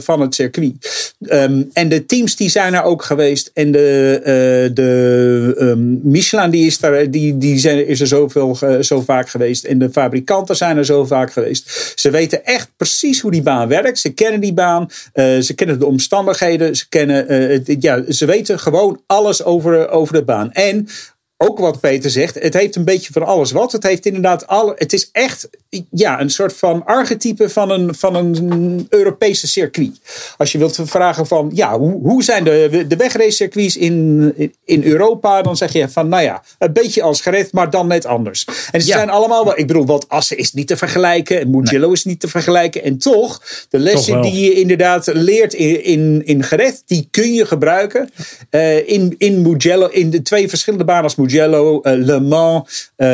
van het circuit. Um, en de teams die zijn er ook geweest. En de, de um, Michelin die is, daar, die, die zijn, is er zoveel, zo vaak geweest. En de fabrikanten zijn er zo vaak geweest. Ze weten echt precies hoe die baan werkt. Ze kennen die baan. ze kennen de omstandigheden. Ze, kennen, ja, ze weten gewoon alles over, over de baan. En ook wat Peter zegt, het heeft een beetje van alles wat. Het heeft inderdaad alle. Het is echt ja, een soort van archetype van een, van een Europese circuit. Als je wilt vragen van ja, hoe, hoe zijn de, de wegracecircuits in, in Europa? Dan zeg je van nou ja, een beetje als gerecht, maar dan net anders. En ze ja. zijn allemaal wel, ik bedoel, wat Assen is niet te vergelijken. En Mugello nee. is niet te vergelijken. En toch, de lessen die je inderdaad leert in, in, in gerecht, die kun je gebruiken uh, in, in Mugello, in de twee verschillende banen als Mugello. Uh, Le Mans, uh,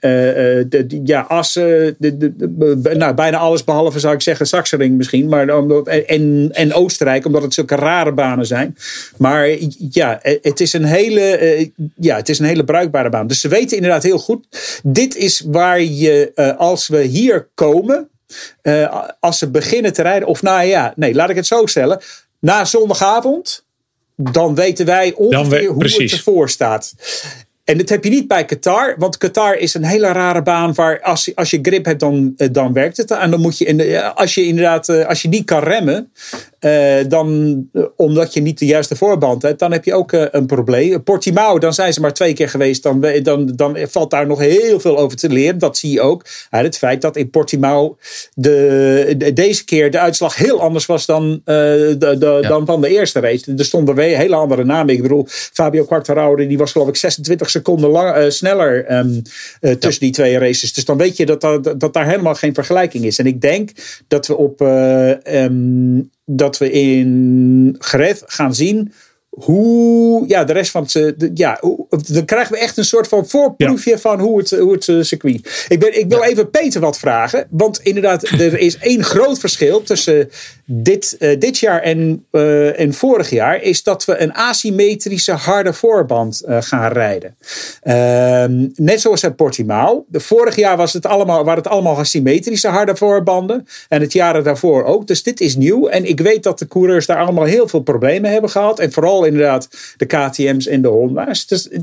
de, ja, Assen was eh, de, de, de- nou, bijna alles behalve, zou ik zeggen, Saxering misschien. Maar omdat, en, en Oostenrijk, omdat het zulke rare banen zijn. Maar ja, het is, een hele, eh, ja, het is een hele bruikbare baan. Dus ze weten inderdaad heel goed. Dit is waar je, eh, als we hier komen, eh, als ze beginnen te rijden. Of nou ja, nee, laat ik het zo stellen. Na zondagavond, dan weten wij ongeveer we- hoe het ervoor staat. En dat heb je niet bij Qatar, want Qatar is een hele rare baan waar als, je- als je grip hebt, dan, eh, dan werkt het. En dan moet je, ja, als je inderdaad, eh, als je niet kan remmen, eh, dan, eh, omdat je niet de juiste voorband hebt, dan heb je ook eh, een probleem. Portimao, dan zijn ze maar twee keer geweest, dan, dan, dan valt daar nog heel veel over te leren. Dat zie je ook uit het feit dat in Portimao de, de- deze keer de uitslag heel anders was dan, de, de, dan van de eerste race. Er stonden weer hele andere namen. Ik bedoel, Fabio Quartararo, die was geloof ik 26 seconden lang, sneller ehm, eh, tussen die twee races. Dus dan weet je dat, dat, dat daar helemaal geen vergelijking is. En ik denk dat we op eh, ehm, dat we in Jerez gaan zien hoe ja, de rest van het. eh, de- Ja, hoe- dan krijgen we echt een soort van voorproefje van hoe het, hoe het eh, circuit. Ik, ben, ik wil even Peter wat vragen. Want inderdaad, er is één groot verschil tussen dit, eh, dit jaar en, eh, en vorig jaar. Is dat we een asymmetrische harde voorband eh, gaan rijden. Ehm, net zoals in Portimao. De vorig jaar was het allemaal, waren het allemaal asymmetrische harde voorbanden. En het jaren daarvoor ook. Dus dit is nieuw. En ik weet dat de coureurs daar allemaal heel veel problemen hebben gehad. En vooral inderdaad de KTM's en de Honda's. Dus, eh,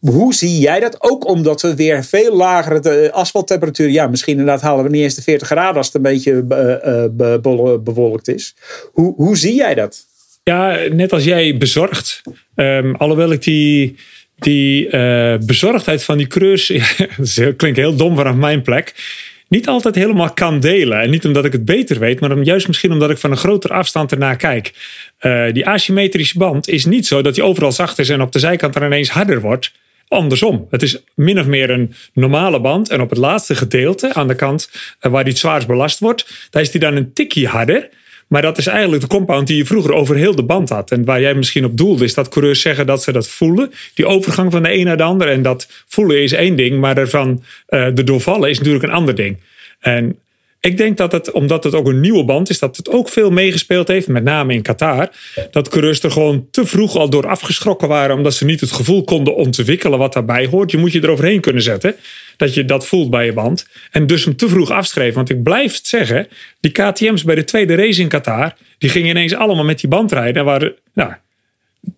hoe zie jij dat? Ook omdat we weer veel lagere de asfalttemperatuur. Ja, misschien inderdaad halen we niet eens de 40 graden als het een beetje eh, eh, be- be- bewolkt is. Hoe, hoe zie jij dat? Ja, net als jij bezorgd. Ehm, alhoewel ik die, die eh, bezorgdheid van die heel- klinkt heel dom vanaf mijn plek, niet altijd helemaal kan delen. En niet omdat ik het beter weet, maar om, juist misschien omdat ik van een grotere afstand ernaar kijk. Eh, die asymmetrische band is niet zo dat die overal zacht is en op de zijkant er ineens harder wordt. Andersom. Het is min of meer een normale band. En op het laatste gedeelte, aan de kant eh, waar die het zwaarst belast wordt, daar is die dan een tikje harder. Maar dat is eigenlijk de compound die je vroeger over heel de band had. En waar jij misschien op doelde, is dat coureurs zeggen dat ze dat voelen. Die overgang van de een naar de ander. En dat voelen is één ding, maar ervan eh, de doorvallen is natuurlijk een ander ding. En ik denk dat het, omdat het ook een nieuwe band is, dat het ook veel meegespeeld heeft, met name in Qatar. Dat coureurs er gewoon te vroeg al door afgeschrokken waren, omdat ze niet het gevoel konden ontwikkelen wat daarbij hoort. Je moet je eroverheen kunnen zetten, dat je dat voelt bij je band. En dus hem te vroeg afschreven. Want ik blijf zeggen, die KTM's bij de tweede race in Qatar, die gingen ineens allemaal met die band rijden. En waren, nou,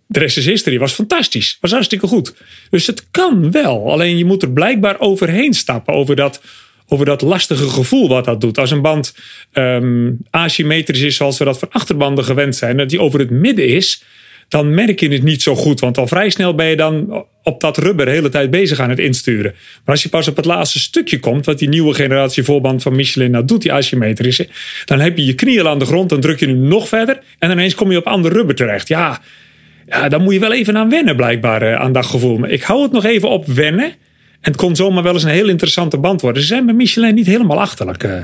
de rest is history. Was fantastisch. Was hartstikke goed. Dus het kan wel. Alleen je moet er blijkbaar overheen stappen. Over dat, over dat lastige gevoel wat dat doet. Als een band ehm, asymmetrisch is zoals we dat van achterbanden gewend zijn. Dat die over het midden is. Dan merk je het niet zo goed. Want al vrij snel ben je dan op dat rubber de hele tijd bezig aan het insturen. Maar als je pas op het laatste stukje komt. Wat die nieuwe generatie voorband van Michelin nou doet. Die asymmetrische. Dan heb je je knieën aan de grond. Dan druk je hem nog verder. En ineens kom je op ander rubber terecht. Ja, ja, daar moet je wel even aan wennen, blijkbaar, eh, aan dat gevoel. Maar ik hou het nog even op wennen. En het kon zomaar wel eens een heel interessante band worden. Ze zijn bij Michelin niet helemaal achterlijk. eh.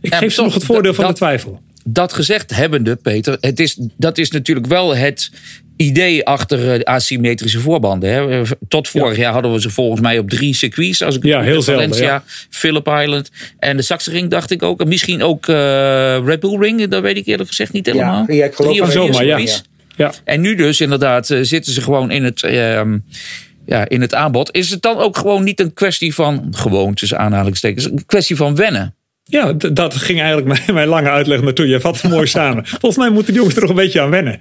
Ik Ja, geef ze toch, nog het voordeel dat- van de twijfel. dat gezegd hebbende, Peter, het is, dat is natuurlijk wel het idee achter eh, de asymmetrische voorbanden. Hè. Eh, Tot vorig jaar hadden we ze volgens mij op drie circuits. Als ik het Ja, goed heel zelden, Valencia, ja. Phillip Island en de Saxering dacht ik ook. En misschien ook eh, Red Bull Ring, dat weet ik eerlijk gezegd niet helemaal. ja, ik geloof Drie of wel vier zomaar, ja. Ja. En nu dus inderdaad zitten ze gewoon in het, ehm, ja, in het aanbod. Is het dan ook gewoon niet een kwestie van, gewoon tussen aanhalingstekens, een kwestie van wennen? Ja, dat ging eigenlijk mijn, mijn lange uitleg naartoe. Je vat het mooi samen. Volgens mij moeten die jongens er nog een beetje aan wennen.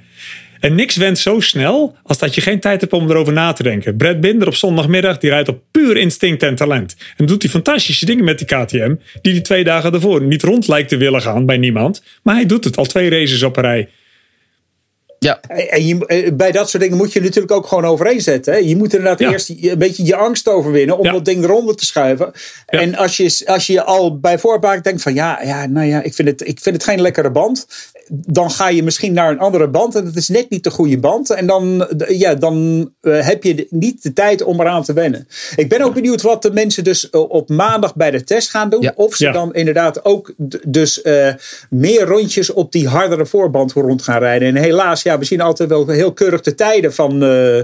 En niks went zo snel als dat je geen tijd hebt om erover na te denken. Brad Binder op zondagmiddag, die rijdt op puur instinct en talent. En doet hij fantastische dingen met die KTM, die die twee dagen ervoor niet rond lijkt te willen gaan bij niemand. Maar hij doet het al twee races op een rij. Ja, En je, eh, bij dat soort dingen moet je natuurlijk ook gewoon overeen zetten. Hè? Je moet inderdaad Ja. eerst een beetje je angst overwinnen om Ja. dat ding eronder te schuiven. Ja. En als je, als je al bij voorbaat denkt van ja, ja, nou ja, ik vind, het, ik vind het geen lekkere band. Dan ga je misschien naar een andere band en het is net niet de goede band. En dan, ja, dan eh, heb je niet de tijd om eraan te wennen. Ik ben ook benieuwd wat de mensen dus eh, op maandag bij de test gaan doen. Of ze dan inderdaad ook dus meer rondjes op die hardere voorband rond gaan rijden. En helaas, ja, jaar. We zien altijd wel heel keurig de tijden van... eh,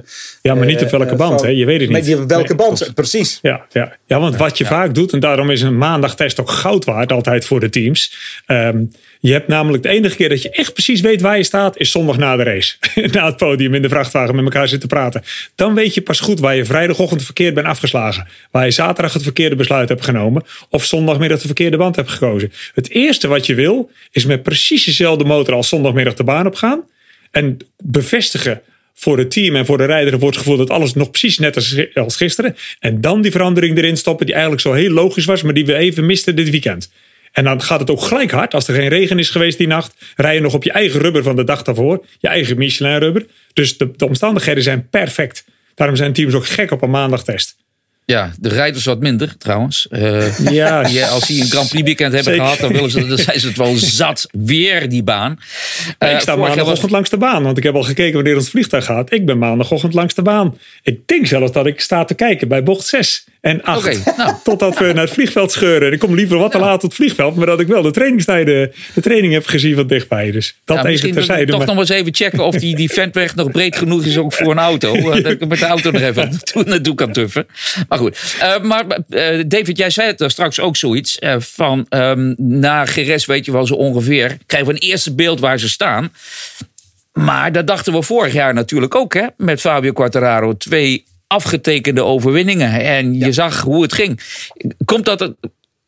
Ja, maar niet op eh, welke eh, band, van- hè? Je weet het Met niet. die- welke Nee, band, precies. Ja, ja. ja, want wat je vaak doet, en daarom is een maandagtest ook goud waard altijd voor de teams. Ehm, je hebt namelijk de enige keer dat je echt precies weet waar je staat, is zondag na de race. na het podium in de vrachtwagen met elkaar zitten praten. Dan weet je pas goed waar je vrijdagochtend verkeerd bent afgeslagen. Waar je zaterdag het verkeerde besluit hebt genomen. Of zondagmiddag de verkeerde band hebt gekozen. Het eerste wat je wil, is met precies dezelfde motor als zondagmiddag de baan op gaan. En bevestigen voor het team en voor de rijder wordt het gevoel dat alles nog precies net als, gisteren. En dan die verandering erin stoppen die eigenlijk zo heel logisch was, maar die we even misten dit weekend. En dan gaat het ook gelijk hard. Als er geen regen is geweest die nacht, rij je nog op je eigen rubber van de dag daarvoor. Je eigen Michelin rubber. Dus de omstandigheden zijn perfect. Daarom zijn teams ook gek op een maandagtest. Ja, de rijders wat minder trouwens. Eh, Ja, ja, als die een Grand Prix weekend hebben Zeker. gehad, dan, willen ze, dan zijn ze het wel zat. Weer die baan. Eh, ik sta vorig jaar maandagochtend was- langs de baan, want ik heb al gekeken wanneer ons vliegtuig gaat. Ik ben maandagochtend langs de baan. Ik denk zelfs dat ik sta te kijken bij bocht 6 en 8. Oké, nou. Totdat we naar het vliegveld scheuren. En ik kom liever wat te laat op het vliegveld, maar dat ik wel de trainingstijden, de training heb gezien van dichtbij. Dus dat Ja, even terzijde. toch maar- nog eens even checken of die, die ventweg nog breed genoeg is ook voor een auto. Eh, Dat ik met de auto nog even naartoe, naartoe kan tuffen. Maar goed. Eh, maar eh, David, jij zei het er straks ook zoiets. eh, van ehm, na Geres weet je wel zo ongeveer. Krijgen we een eerste beeld waar ze staan. Maar dat dachten we vorig jaar natuurlijk ook hè. Met Fabio Quartararo. Twee afgetekende overwinningen. En je zag hoe het ging. Komt dat er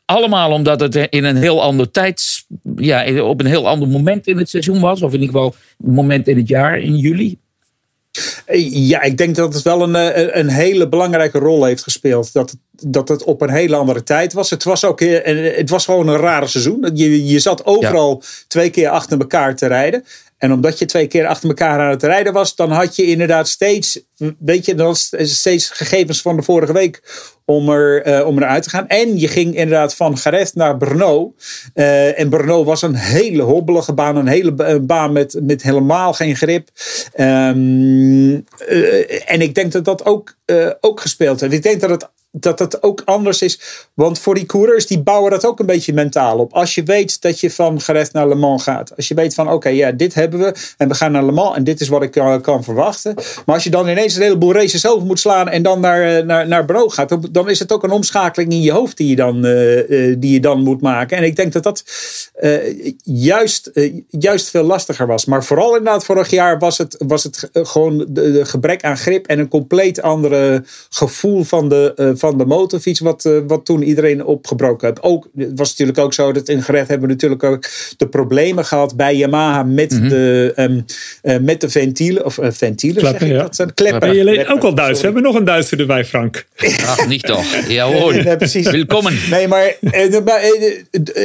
allemaal omdat het in een heel ander tijd, ja, op een heel ander moment in het seizoen was, of in ieder geval een moment in het jaar, in juli. Ja, ik denk dat het wel een, eh, een hele belangrijke rol heeft gespeeld. Dat het, dat het op een hele andere tijd was. Het was, ook, het was gewoon een rare seizoen. Je, je zat overal twee keer achter elkaar te rijden. En omdat je twee keer achter elkaar aan het rijden was, dan had je inderdaad steeds, weet je, was steeds gegevens van de vorige week om, er, eh, om eruit te gaan. En je ging inderdaad van Gareth naar Brno. Eh, en Brno was een hele hobbelige baan, een hele baan met, met helemaal geen grip. Ehm, eh, en ik denk dat dat ook, ook gespeeld heeft. Ik denk dat het dat het ook anders is. Want voor die coureurs, die bouwen dat ook een beetje mentaal op. Als je weet dat je van Gerecht naar Le Mans gaat. Als je weet van, oké, ja, dit hebben we. En we gaan naar Le Mans. En dit is wat ik eh, kan verwachten. Maar als je dan ineens een heleboel races over moet slaan. En dan naar, eh, naar, naar Brno gaat. Dan, is het ook een omschakeling in je hoofd die je dan, eh, die je dan moet maken. En ik denk dat dat juist, juist veel lastiger was. Maar vooral inderdaad vorig jaar was het, was het gewoon de, de gebrek aan grip. En een compleet andere gevoel van de, van de motorfiets. Wat, eh, wat toen iedereen opgebroken heeft. Ook, het was natuurlijk ook zo dat in gerecht hebben we natuurlijk ook de problemen gehad bij Yamaha met, de, ehm, eh, met de ventielen. Of eh, ventielen Kleppen, zeg ik ja. dat? zijn Kleppen. Ook al Duits? We hebben nog een Duitser erbij, Frank. Ach, niet toch. Ja hoor. Nee, precies. Welkom. Nee, maar,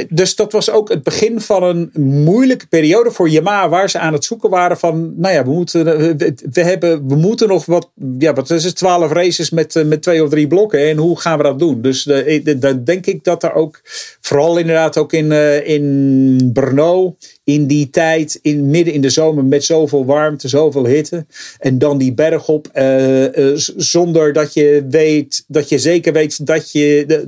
dus dat was ook het begin van een moeilijke periode voor Yamaha, waar ze aan het zoeken waren van, nou ja, we moeten, we, we hebben, we moeten nog wat, ja, wat is het, twaalf races met, met twee of drie blokken en hoe gaan we dat doen? Dus eh, eh, dan denk ik dat er ook, vooral inderdaad ook in, eh, in Brno, in die tijd, in, midden in de zomer met zoveel warmte, zoveel hitte. En dan die berg op, zonder dat je weet, dat je zeker weet dat, je,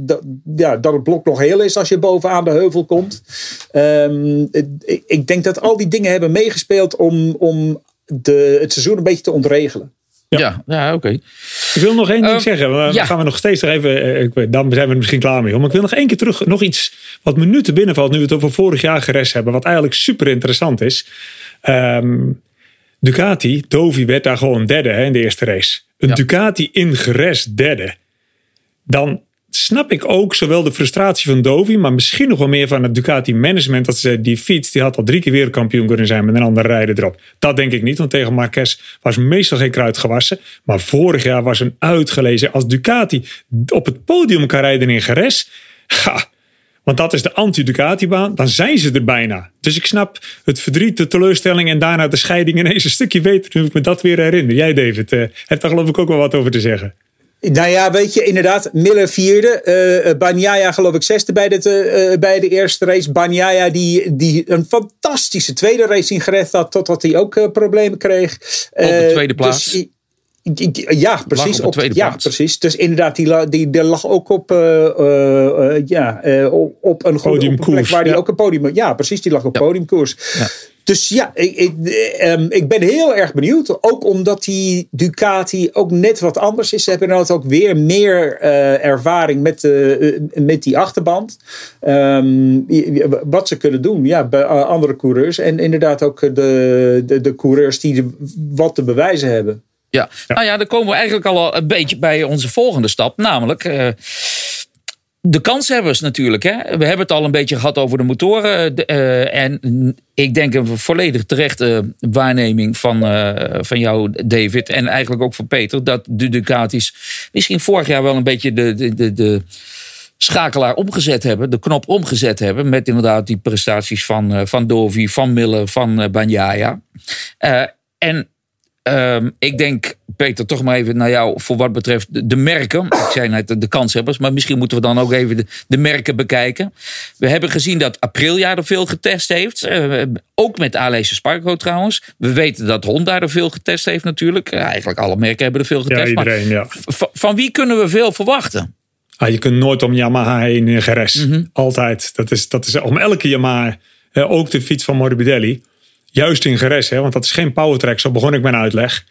ja, dat het blok nog heel is als je bovenaan de heuvel komt. Ehm, ik, ik denk dat al die dingen hebben meegespeeld om, om de, het seizoen een beetje te ontregelen. Ja, ja oké. Ik wil nog één ding Ehm, zeggen. Dan ja. gaan we nog steeds nog even. eh, ik weet, dan zijn we er misschien klaar mee. Maar ik wil nog één keer terug. Nog iets wat me nu te binnen valt. Nu we het over vorig jaar gerest hebben. Wat eigenlijk super interessant is. Ehm, Ducati, Dovi werd daar gewoon derde hè, in de eerste race. Een Ja. Ducati in gerest derde. Dan snap ik ook zowel de frustratie van Dovi, maar misschien nog wel meer van het Ducati management. Dat ze die fiets, die had al drie keer wereldkampioen kunnen zijn met een andere rijder erop. Dat denk ik niet, want tegen Marquez was meestal geen kruid gewassen. Maar vorig jaar was een uitgelezen. Als Ducati op het podium kan rijden in Geres, ha, want dat is de anti-Ducati-baan, dan zijn ze er bijna. Dus ik snap het verdriet, de teleurstelling en daarna de scheiding ineens een stukje beter. Nu ik me dat weer herinner. Jij, David, eh, hebt daar geloof ik ook wel wat over te zeggen. Nou ja, weet je, inderdaad. Miller vierde. eh Banyaya geloof ik zesde bij de, eh, bij de eerste race. Banyaya die, die een fantastische tweede race in gerecht had. Totdat hij ook problemen kreeg. Op de tweede plaats. dus, Ja, precies. op ja, precies. Dus inderdaad, die, die, die lag ook op, eh, eh, ja, op, een goede op een plek Podiumkoers, waar die ja. ook een podium. Ja, precies. Die lag op Ja. podiumkoers. Ja. Dus ja, ik, ik, eh, ehm, ik ben heel erg benieuwd. Ook omdat die Ducati ook net wat anders is. Ze hebben inderdaad ook weer meer ervaring met, met die achterband. Ehm, wat ze kunnen doen ja, bij andere coureurs. En inderdaad ook de, de, de coureurs die de- wat te bewijzen hebben. Ja. nou ja, dan komen we eigenlijk al een beetje bij onze volgende stap. Namelijk eh, de kanshebbers natuurlijk. Hè? We hebben het al een beetje gehad over de motoren. De, eh, en ik denk een volledig terechte waarneming van, eh, van jou, David. En eigenlijk ook van Peter. Dat de Ducatis misschien vorig jaar wel een beetje de... de, de, de schakelaar omgezet hebben, de knop omgezet hebben. Met inderdaad die prestaties van, eh, van Dovi, van Miller, van eh. Eh, en Ehm, ik denk, Peter, toch maar even naar jou voor wat betreft de, de merken. Ik zei net de, de kanshebbers, maar misschien moeten we dan ook even de, de merken bekijken. We hebben gezien dat Aprilia er veel getest heeft. eh, ook met Aleix Spargo trouwens. We weten dat Honda er veel getest heeft natuurlijk. Eh, eigenlijk alle merken hebben er veel Ja, getest. maar iedereen, ja. van wie kunnen we veel verwachten? Ah, je kunt nooit om Yamaha heen in GRS. Mhm. Altijd. Dat is, dat is om elke Yamaha. eh, ook de fiets van Morbidelli. Juist in GRS, hè, want dat is geen powertrack. Zo begon ik mijn uitleg.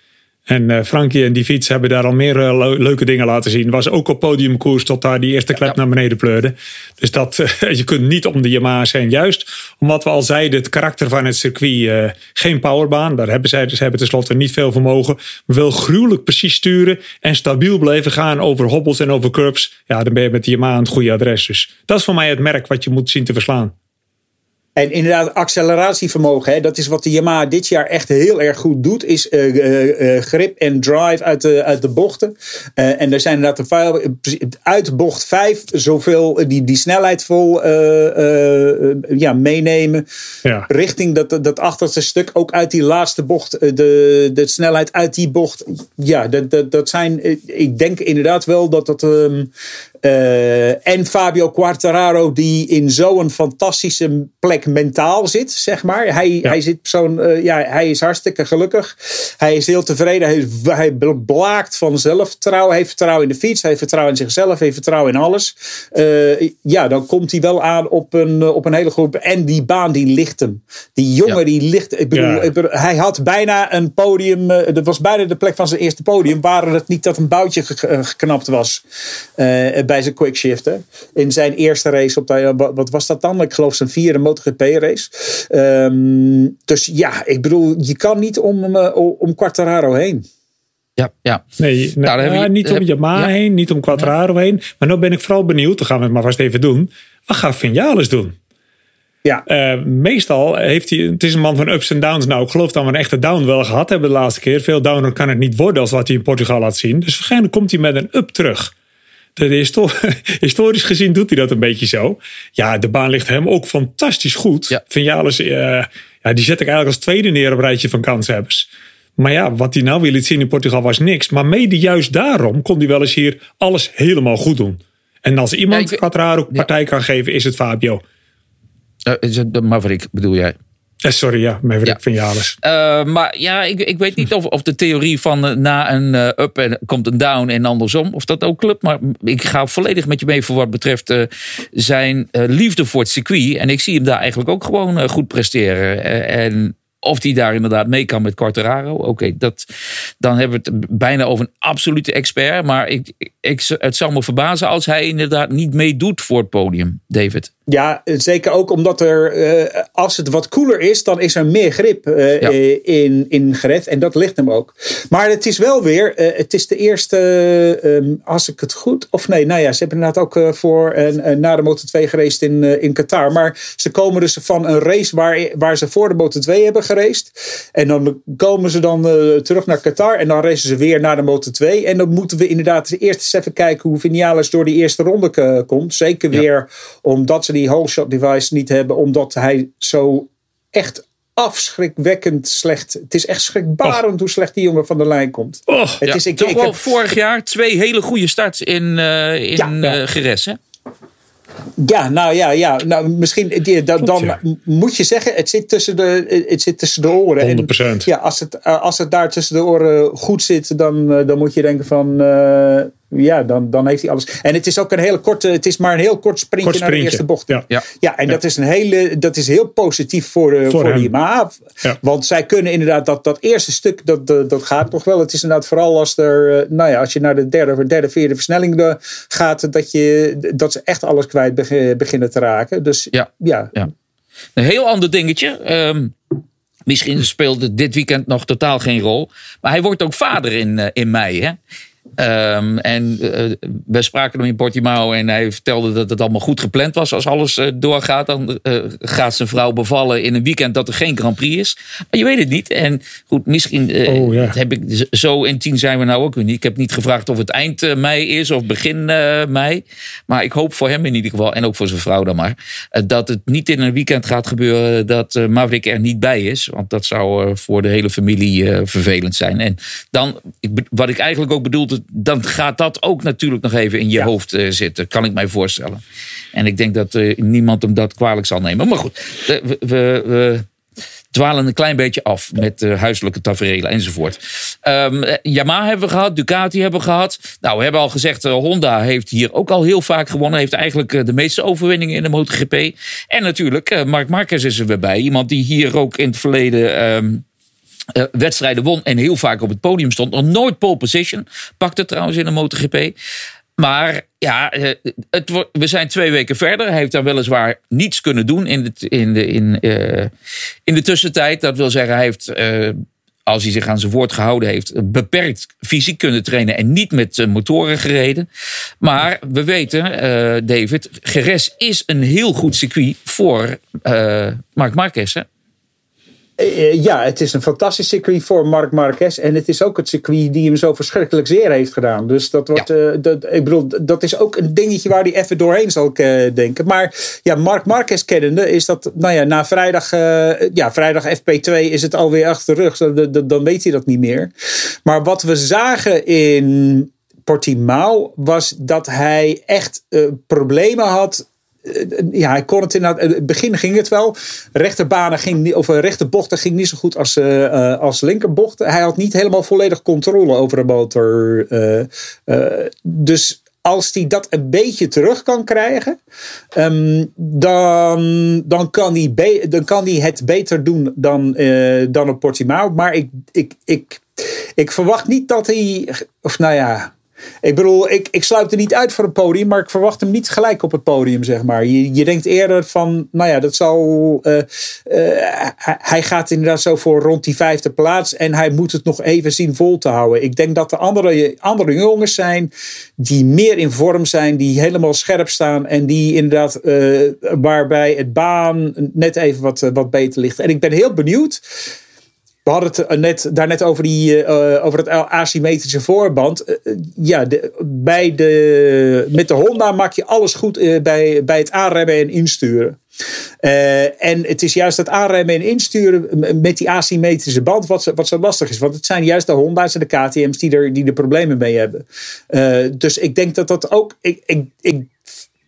En eh Frankie en die fiets hebben daar al meer eh, leu- leuke dingen laten zien. Was ook op podiumkoers tot daar die eerste klep Ja. naar beneden pleurde. Dus dat, je kunt niet om de Yamaha's heen. Juist omdat we al zeiden, het karakter van het circuit. eh, geen powerbaan. Daar hebben zij, ze hebben tenslotte niet veel vermogen. Maar wel gruwelijk precies sturen. En stabiel blijven gaan over hobbels en over curbs. Ja, dan ben je met de Yamaha aan het goede adres. Dus dat is voor mij het merk wat je moet zien te verslaan. En inderdaad, acceleratievermogen, hè, dat is wat de Yamaha dit jaar echt heel erg goed doet, is eh, eh, eh, grip en drive uit de, uit de bochten. En er zijn inderdaad een uit bocht 5 zoveel die, die snelheid vol ja, meenemen. Ja. Richting dat, dat achterste stuk, ook uit die laatste bocht, de, de snelheid uit die bocht. Ja, dat, dat, dat zijn, ik denk inderdaad wel dat dat. ehm, eh, en Fabio Quartararo, die in zo'n fantastische plek mentaal zit, zeg maar. Hij, hij, zit zo'n, eh, ja, hij is hartstikke gelukkig. Hij is heel tevreden. Hij, hij blaakt van zelfvertrouwen. Hij heeft vertrouwen in de fiets. Hij heeft vertrouwen in zichzelf. Hij heeft vertrouwen in alles. Eh, ja, dan komt hij wel aan op een, op een hele groep. En die baan, die ligt hem. Die jongen, Ja. die ligt. Ik bedoel, Ja. ik bedoel, hij had bijna een podium. dat was bijna de plek van zijn eerste podium. Waren het niet dat een boutje ge- geknapt was. Eh, bij zijn quickshift. hè. In zijn eerste race op de, wat- wat was dat dan? Ik geloof zijn vierde MotoGP race. Ehm, dus ja, ik bedoel, je kan niet om, eh, om Quartararo heen. Ja, ja. Nee, Nou, ja, je- niet om Yamaha ja. heen, niet om Quattraro heen. Maar nu ben ik vooral benieuwd, dan gaan we het maar vast even doen. Wat gaat Vinales doen? Ja, Eh, meestal heeft hij, het is een man van ups en downs. Nou, ik geloof dat we een echte down wel gehad hebben de laatste keer. Veel downer kan het niet worden als wat hij in Portugal laat zien. Dus waarschijnlijk komt hij met een up terug. Historisch gezien doet hij dat een beetje zo. Ja, de baan ligt hem ook fantastisch goed. Ja. Vinales, eh, ja, die zet ik eigenlijk als tweede neer op een rijtje van kanshebbers. Maar ja, wat hij nou weer liet zien in Portugal was niks. Maar mede juist daarom kon hij wel eens hier alles helemaal goed doen. En als iemand Ja, ik- Quattraro partij kan geven, is het Fabio. Eh, is het de Maverick bedoel jij? Eh, sorry, ja, Maverick Ja. Vinales. Eh, maar ja, ik, ik weet niet of, of de theorie van eh, na een up en komt een down en andersom, of dat ook klopt. Maar ik ga volledig met je mee voor wat betreft zijn liefde voor het circuit. En ik zie hem daar eigenlijk ook gewoon goed presteren. En of hij daar inderdaad mee kan met Quartararo, oké, dat dan hebben we het bijna over een absolute expert. Maar ik, ik, het zou me verbazen als hij inderdaad niet meedoet voor het podium, David. Ja, zeker ook omdat er, eh, als het wat koeler is, dan is er meer grip eh, Ja. eh, in, in gered. En dat ligt hem ook. Maar het is wel weer, het is de eerste, ehm, als ik het goed, of nee, nou ja, ze hebben inderdaad ook voor en na de Moto2 geraced in, in Qatar. Maar ze komen dus van een race waar, waar ze voor de Moto2 hebben geraced. En dan komen ze dan terug naar Qatar en dan racen ze weer naar de Moto2. En dan moeten we inderdaad eerst eens even kijken hoe Vinales door die eerste ronde komt. Zeker Ja. weer omdat ze die whole shot device niet hebben, omdat hij zo echt afschrikwekkend slecht. Het is echt schrikbarend hoe slecht die jongen van de lijn komt. Oh, Het Ja, is, ik, toch ik wel heb, vorig jaar twee hele goede starts in, eh in Ja, ja. eh, Geres, hè? Ja, nou ja, ja. Nou, misschien die, da- dan ja. moet je zeggen, het zit tussen de, het zit tussen de oren. En 100%. ja, als het, eh, als het daar tussen de oren goed zit, dan, dan moet je denken van. Ja, dan, dan heeft hij alles. En het is ook een hele korte, het is maar een heel kort sprintje Kort naar de eerste bocht. Ja. Ja. Ja, en dat is een hele, dat is heel positief voor, de, Voor Yamaha. Ja. Want zij kunnen inderdaad dat, dat eerste stuk, dat, dat, dat gaat nog wel. Het is inderdaad vooral als er, eh, nou ja, als je naar de derde, derde vierde versnelling eh, gaat, dat, je, dat ze echt alles kwijt beg- beginnen te raken. Dus Ja. ja, Ja. Een heel ander dingetje. Ehm, misschien speelt het dit weekend nog totaal geen rol. Maar hij wordt ook vader in, eh, in mei. Hè? Ehm, en eh, we spraken hem in Portimao en hij vertelde dat het allemaal goed gepland was. Als alles eh, doorgaat, dan eh, gaat zijn vrouw bevallen in een weekend dat er geen Grand Prix is. Maar je weet het niet. En goed, misschien Oh, ja. heb ik, zo intiem zijn we nou ook niet. Ik heb niet gevraagd of het eind mei is of begin mei. Maar ik hoop voor hem in ieder geval, en ook voor zijn vrouw dan maar, dat het niet in een weekend gaat gebeuren dat Maverick er niet bij is. Want dat zou voor de hele familie vervelend zijn. En dan, ik, wat ik eigenlijk ook bedoelde, dan gaat dat ook natuurlijk nog even in je hoofd eh, zitten. Kan ik mij voorstellen. En ik denk dat eh, niemand hem dat kwalijk zal nemen. Maar goed, we, we, we dwalen een klein beetje af met eh, huiselijke tafereelen enzovoort. Eh, Yamaha hebben we gehad, Ducati hebben we gehad. Nou, we hebben al gezegd, Honda heeft hier ook al heel vaak gewonnen. Heeft eigenlijk de meeste overwinningen in de MotoGP. En natuurlijk, Marc Marquez is er weer bij. Iemand die hier ook in het verleden... ehm, eh, wedstrijden won en heel vaak op het podium stond. Nog nooit pole position. Pakte trouwens in de MotoGP. Maar ja, eh, het, we zijn twee weken verder. Hij heeft dan weliswaar niets kunnen doen in de, in de, in, eh, in de tussentijd. Dat wil zeggen, hij heeft, als hij zich aan zijn woord gehouden heeft, beperkt fysiek kunnen trainen en niet met motoren gereden. Maar we weten, David, Geres is een heel goed circuit voor Marc Marquez. Hè? Eh, ja, het is een fantastisch circuit voor Marc Marquez. En het is ook het circuit die hem zo verschrikkelijk zeer heeft gedaan. Dus dat wordt, eh, dat, ik bedoel, dat is ook een dingetje waar hij even doorheen zal eh, denken. Maar ja, Marc Marquez kennende is dat, nou ja, na vrijdag, ja, vrijdag FP2 is het alweer achter de rug. Dan, dan, dan weet hij dat niet meer. Maar wat we zagen in Portimao was dat hij echt problemen had ja, hij kon het inderdaad. In het begin ging het wel. Rechterbanen ging of eh, rechterbochten ging niet zo goed als, eh, eh, als linkerbochten. Hij had niet helemaal volledig controle over de motor. eh, eh, dus als hij dat een beetje terug kan krijgen, ehm, dan, dan, kan hij dan kan hij het beter doen dan, eh, dan op Portimao. Maar ik, ik, ik, ik verwacht niet dat hij. Of nou ja. Ik bedoel, ik, ik sluit er niet uit voor een podium, maar ik verwacht hem niet gelijk op het podium, zeg maar. Je, je denkt eerder van, nou ja, dat zal. eh, eh, hij- gaat inderdaad zo voor rond die vijfde plaats en hij moet het nog even zien vol te houden. Ik denk dat er andere, andere jongens zijn die meer in vorm zijn, die helemaal scherp staan en die inderdaad, eh, waarbij het baan net even wat, wat beter ligt. En ik ben heel benieuwd. We hadden het eh, net, daarnet over, die, eh, over het asymmetrische voorband. Eh, eh, ja, bij de, met de Honda maak je alles goed eh, bij, bij het aanremmen en insturen. Eh, en het is juist het aanremmen en insturen met die asymmetrische band wat wat zo lastig is. Want het zijn juist de Honda's en de KTM's die er, die er problemen mee hebben. Eh, dus ik denk dat dat ook. Ik, ik, ik,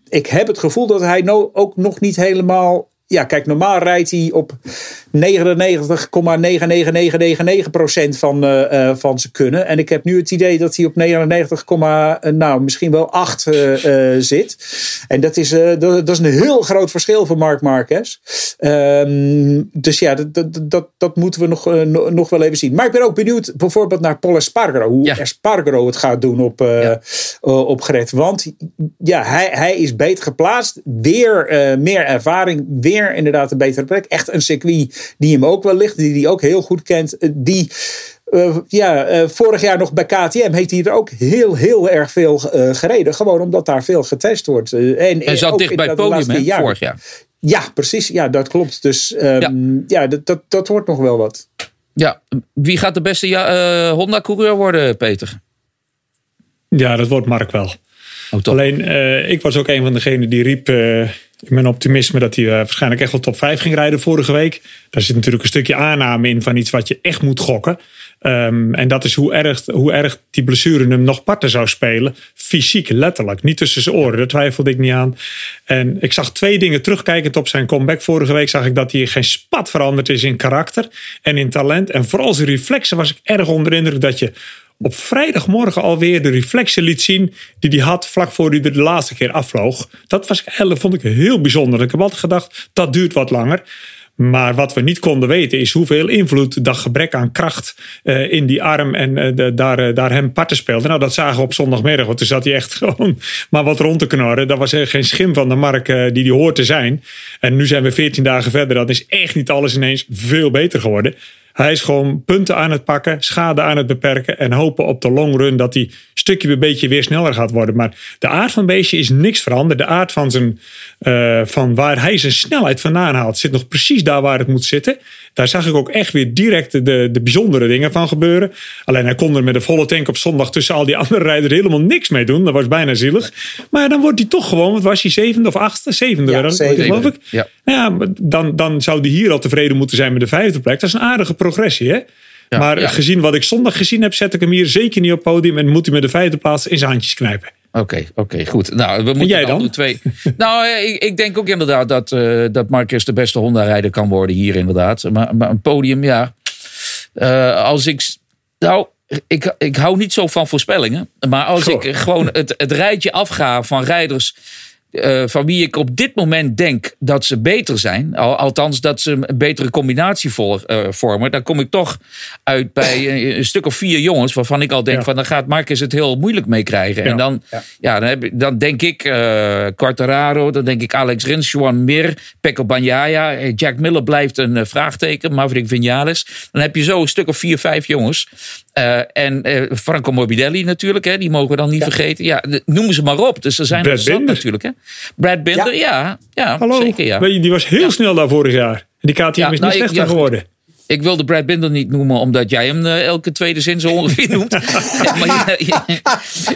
ik heb het gevoel dat hij no, ook nog niet helemaal. Ja, kijk, normaal rijdt hij op 99,99999% van, eh, van zijn kunnen. En ik heb nu het idee dat hij op 99, eh, nou, misschien wel 8 eh, eh, zit. En dat is, dat, dat is een heel groot verschil voor Mark Marquez. Ehm, dus ja, dat, dat, dat, dat moeten we nog, no- nog wel even zien. Maar ik ben ook benieuwd bijvoorbeeld naar Paul Espargaro. Hoe Ja. Espargaro het gaat doen op, Ja. op Gret. Want ja, hij, hij is beter geplaatst. Weer meer ervaring. Weer inderdaad een betere plek. Echt een circuit die hem ook wel ligt. Die hij ook heel goed kent. Eh, Die... eh, ja, eh, vorig jaar nog bij KTM heeft hij er ook heel, heel erg veel eh, gereden. Gewoon omdat daar veel getest wordt. En, Hij zat dicht bij het podium hè, vorig jaar. Ja, precies. Ja, dat klopt. Dus ehm, ja, dat, dat, dat wordt nog wel wat. Ja, wie gaat de beste ja, Honda-coureur worden, Peter? Ja, dat wordt Mark wel. Oh? Alleen, eh, ik was ook een van degenen die riep eh, Ik ben optimisme dat hij uh, waarschijnlijk echt wel top 5 ging rijden vorige week. Daar zit natuurlijk een stukje aanname in van iets wat je echt moet gokken. Um, en dat is hoe erg, hoe erg die blessure hem nog parten zou spelen. Fysiek, letterlijk. Niet tussen zijn oren, daar twijfelde ik niet aan. En ik zag twee dingen terugkijkend op zijn comeback vorige week. Zag ik dat hij geen spat veranderd is in karakter en in talent. En vooral zijn reflexen was ik erg onder indruk dat je op vrijdagmorgen alweer de reflexen liet zien die hij had vlak voor hij er de laatste keer afvloog. Dat was, vond ik heel bijzonder. Ik heb altijd gedacht, dat duurt wat langer. Maar wat we niet konden weten is hoeveel invloed dat gebrek aan kracht uh, in die arm en uh, de, daar, daar hem parten speelde. Nou, dat zagen we op zondagmiddag. Want toen zat hij echt gewoon maar wat rond te knorren. Dat was geen schim van de mark die die hoort te zijn. En nu zijn we 14 dagen verder. Dat is echt niet alles ineens veel beter geworden. Hij is gewoon punten aan het pakken, schade aan het beperken en hopen op de long run dat hij stukje bij beetje weer sneller gaat worden. Maar de aard van beestje is niks veranderd. De aard van, zijn, uh, van waar hij zijn snelheid vandaan haalt zit nog precies daar waar het moet zitten. Daar zag ik ook echt weer direct de, de bijzondere dingen van gebeuren. Alleen hij kon er met een volle tank op zondag tussen al die andere rijders helemaal niks mee doen. Dat was bijna zielig. Maar dan wordt hij toch gewoon, wat was hij, zevende of achtste? Zevende, ja, zevende. geloof ik. Ja. ja, dan, dan zou hij hier al tevreden moeten zijn met de vijfde plek. Dat is een aardige progressie, hè? maar gezien wat ik zondag gezien heb, zet ik hem hier zeker niet op podium en moet hij met de vijfde plaats in zijn handjes knijpen. Oké, oké, goed. Nou, we moeten jij dan? Twee. nou, ik, ik, denk ook inderdaad dat, uh, dat Marcus de beste Honda-rijder kan worden hier inderdaad. Maar, maar een podium, ja. Uh, als ik. Nou, ik, ik hou niet zo van voorspellingen. Maar als Goh. ik gewoon het, het rijtje afga van rijders uh, van wie ik op dit moment denk dat ze beter zijn, al, althans dat ze een betere combinatie uh, vormen, dan kom ik toch uit bij een, een, stuk of vier jongens waarvan ik al denk ja. van dan gaat Marcus het heel moeilijk mee krijgen. Ja. En dan, ja. ja dan, heb, dan, denk ik uh, Quartararo, dan denk ik Alex Rins, Juan Mir, Pecco Bagnaia, Jack Miller blijft een vraagteken, Maverick Vinales. Dan heb je zo een stuk of vier, vijf jongens. Uh, en uh, Franco Morbidelli natuurlijk, hè, die mogen we dan niet ja. vergeten. Ja, noemen ze maar op. Dus er zijn Brad er zat natuurlijk. Hè. Brad Binder, ja, ja, ja Hallo. zeker. Ja. Die was heel snel daar vorig jaar. En die KTM is niet nou, slechter geworden. Ik wilde Brad Binder niet noemen, omdat jij hem uh, elke tweede zin zo ongeveer noemt. maar je, je,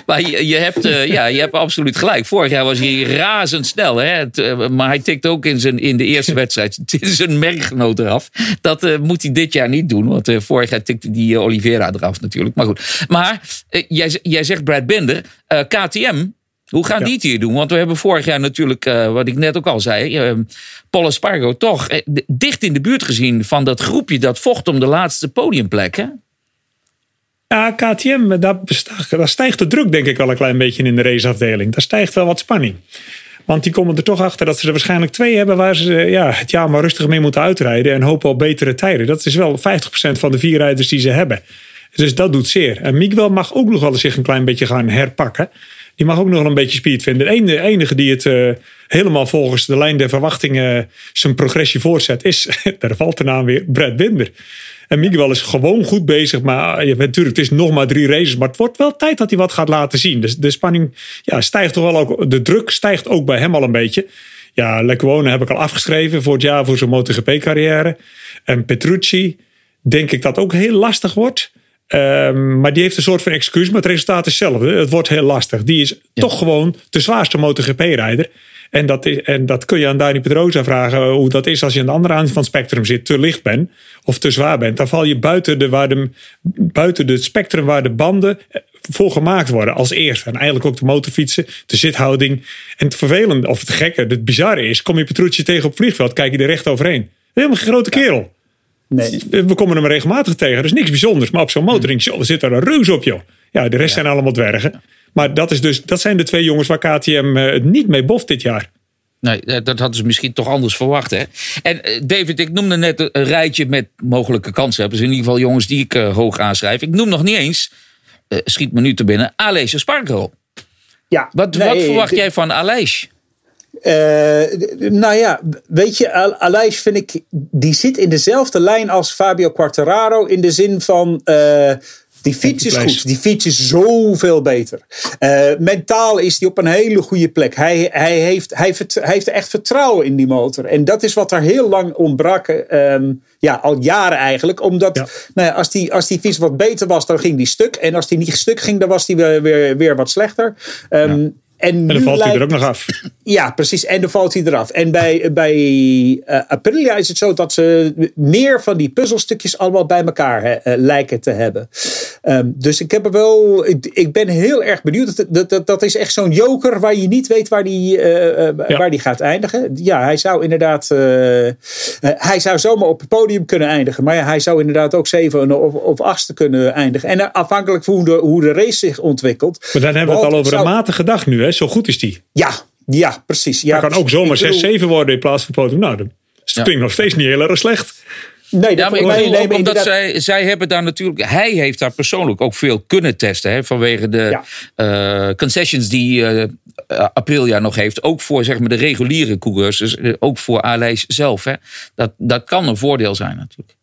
maar je, je hebt, uh, ja, je hebt absoluut gelijk. Vorig jaar was hij razendsnel. Hè? Het, uh, maar hij tikt ook in, zijn, in de eerste wedstrijd zijn merkgenoot eraf. Dat moet hij dit jaar niet doen. Want vorig jaar tikte die Oliveira eraf natuurlijk. Maar goed. Maar jij, jij zegt Brad Binder. KTM hoe gaan ja. die het hier doen? Want we hebben vorig jaar natuurlijk, uh, wat ik net ook al zei, uh, Paul Espargo toch uh, dicht in de buurt gezien van dat groepje dat vocht om de laatste podiumplek. Hè? Ja, KTM, daar, daar stijgt de druk denk ik wel een klein beetje in de raceafdeling. Daar stijgt wel wat spanning. Want die komen er toch achter dat ze er waarschijnlijk twee hebben waar ze ja, het jaar maar rustig mee moeten uitrijden en hopen op betere tijden. Dat is wel 50% van de vier rijders die ze hebben. Dus dat doet zeer. En Miguel mag ook nog wel zich een klein beetje gaan herpakken. Die mag ook nog een beetje speed vinden. De enige die het uh, helemaal volgens de lijn der verwachtingen zijn progressie voortzet, is, daar valt de naam weer, Brad Binder. En Miguel is gewoon goed bezig. Maar ja, natuurlijk, het is nog maar drie races. Maar het wordt wel tijd dat hij wat gaat laten zien. Dus de spanning ja, stijgt toch wel ook. De druk stijgt ook bij hem al een beetje. Ja, Lecquone heb ik al afgeschreven voor het jaar voor zijn MotoGP-carrière. En Petrucci, denk ik dat ook heel lastig wordt. Um, maar die heeft een soort van excuus, maar het resultaat is hetzelfde. Het wordt heel lastig. Die is ja. toch gewoon de zwaarste MotoGP-rijder. En dat, is, en dat kun je aan Dani Pedrosa vragen hoe dat is als je aan de andere kant van het spectrum zit, te licht bent of te zwaar bent. Dan val je buiten de, waar de, buiten de spectrum waar de banden voor gemaakt worden als eerste. En eigenlijk ook de motorfietsen, de zithouding. En het vervelende, of het gekke, het bizarre is, kom je Petrucci tegen op het vliegveld, kijk je er recht overheen. Helemaal geen grote kerel. Nee. We komen hem regelmatig tegen. Dat is niks bijzonders. Maar op zo'n motoring joh, zit er een reus op, joh. Ja, de rest ja. zijn allemaal dwergen. Maar dat, is dus, dat zijn de twee jongens waar KTM het niet mee boft dit jaar. Nee, dat hadden ze misschien toch anders verwacht. Hè? En David, ik noemde net een rijtje met mogelijke kansen. Dus in ieder geval jongens die ik uh, hoog aanschrijf. Ik noem nog niet eens, uh, schiet me nu te binnen, Aleix Spargo. Ja, wat, nee, wat verwacht jij van Aleix? Uh, nou ja, weet je, Aleix vind ik, die zit in dezelfde lijn als Fabio Quartararo in de zin van. Uh, die fiets is goed. Die fiets is zoveel beter. Uh, mentaal is hij op een hele goede plek. Hij, hij, heeft, hij, hij heeft echt vertrouwen in die motor. En dat is wat er heel lang ontbrak. Um, ja, al jaren eigenlijk. Omdat ja. Nou ja, als, die, als die fiets wat beter was, dan ging die stuk. En als die niet stuk ging, dan was die weer, weer, weer wat slechter. Um, ja. En, en dan valt hij er ook nog af. Ja, precies. En dan valt hij eraf. En bij, bij uh, Aprilia is het zo dat ze meer van die puzzelstukjes allemaal bij elkaar uh, lijken te hebben. Um, dus ik heb er wel. Ik, ik, ben heel erg benieuwd. Dat, dat, dat, dat is echt zo'n joker waar je niet weet waar die, uh, ja. waar die gaat eindigen. Ja, hij zou inderdaad. hij zou zomaar op het podium kunnen eindigen. Maar ja, hij zou inderdaad ook zeven of, of achtste kunnen eindigen. En afhankelijk van hoe de, hoe de race zich ontwikkelt. Maar dan hebben we het al over zou... een matige dag nu, hè? Zo goed is die. Ja, ja, precies. Ja, kan ook zomaar 6-7 worden in plaats van podium. Nou, dat klinkt ja. nog steeds niet heel erg slecht. Nee, dat ja, maar ik nee, omdat zij, zij hebben daar natuurlijk... Hij heeft daar persoonlijk ook veel kunnen testen. Hè, vanwege de ja. uh, concessions die uh, Aprilia nog heeft. Ook voor zeg maar, de reguliere coureurs. Dus ook voor Aleis zelf. Hè. Dat, dat kan een voordeel zijn natuurlijk.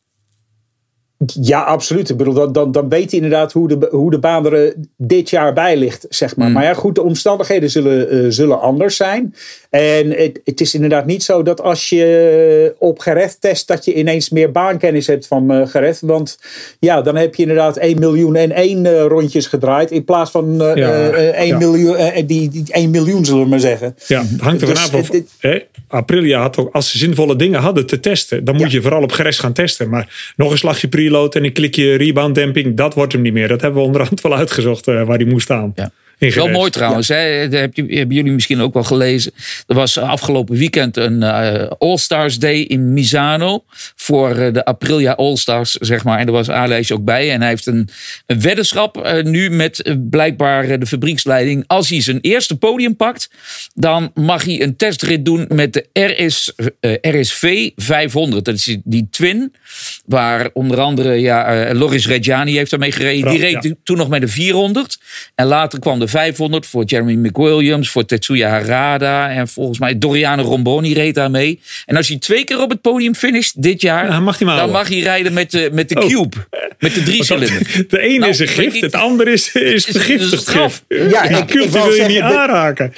Ja, absoluut. Ik bedoel, dan, dan, dan weet hij inderdaad hoe de, hoe de baan er dit jaar bij ligt, zeg maar. Mm. Maar ja, goed, de omstandigheden zullen, uh, zullen anders zijn. En het, het is inderdaad niet zo dat als je op gerecht test, dat je ineens meer baankennis hebt van uh, gerecht. Want ja, dan heb je inderdaad 1 miljoen en 1 uh, rondjes gedraaid. In plaats van ja, 1, ja. miljoen, die, die 1 miljoen, zullen we maar zeggen. Ja, het hangt er dus, vanaf. Of, hè, Aprilia had ook, als ze zinvolle dingen hadden te testen, dan moet je vooral op gerecht gaan testen. Maar nog een slagje preload en een klikje rebound damping, dat wordt hem niet meer. Dat hebben we onderhand wel uitgezocht waar die moest staan. Ja. Wel mooi trouwens. Ja. Hè? Dat heb je, hebben jullie misschien ook wel gelezen. Er was afgelopen weekend een uh, All-Stars Day in Misano. Voor uh, de Aprilia All-Stars, zeg maar. En er was Alex ook bij. En hij heeft een, een weddenschap uh, nu met blijkbaar de fabrieksleiding. Als hij zijn eerste podium pakt, dan mag hij een testrit doen met de RS, RSV 500. Dat is die twin. Waar onder andere ja, Loris Reggiani heeft daarmee gereden. Die reed ja. toen nog met de 400. En later kwam de 500 voor Jeremy McWilliams, voor Tetsuya Harada. En volgens mij Doriano Romboni reed daarmee. En als hij twee keer op het podium finisht dit jaar, ja, mag hij dan mag hij rijden met de, met de oh. Cube. Met de drie cilinder. De ene nou, is een gift, het andere is, is vergiftigd gif. Ja, ik, Cube ik wil je niet aanraken.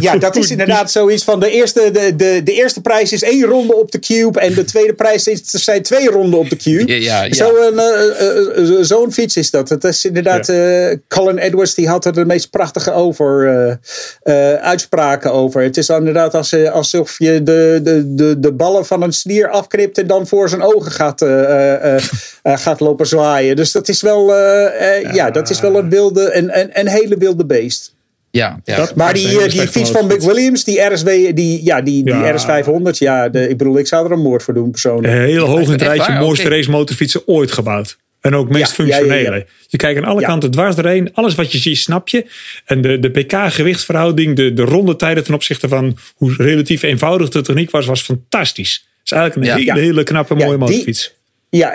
Ja, dat is inderdaad zoiets van de eerste, de, de, de eerste prijs is één ronde op de Cube. En de tweede prijs is, zijn twee ronden op de Cube. Ja, ja, Zo'n uh, uh, zo fiets is dat. Het is inderdaad, ja. Colin Edwards die had er de meest prachtige over, uh, uh, uitspraken over. Het is inderdaad als, uh, alsof je de, de, de, de ballen van een snier afknipt en dan voor zijn ogen gaat, gaat lopen zwaaien. Dus dat is wel, ja. ja. dat is wel een wilde, een, een, een hele wilde beest. Ja, ja. Dat, maar die, die fiets van Mick Williams, die RSW, die, ja, die, die ja. RS500, ja, de, ik bedoel, ik zou er een moord voor doen persoonlijk. Heel hoog in het rijtje, mooiste okay. racemotorfietsen ooit gebouwd. En ook meest ja, functionele. Ja, je kijkt aan alle kanten dwars doorheen. Alles wat je ziet, snap je. En de, de PK-gewichtsverhouding, de, de rondetijden ten opzichte van hoe relatief eenvoudig de techniek was, was fantastisch. Het is eigenlijk een hele, hele knappe, mooie motorfiets. Ja,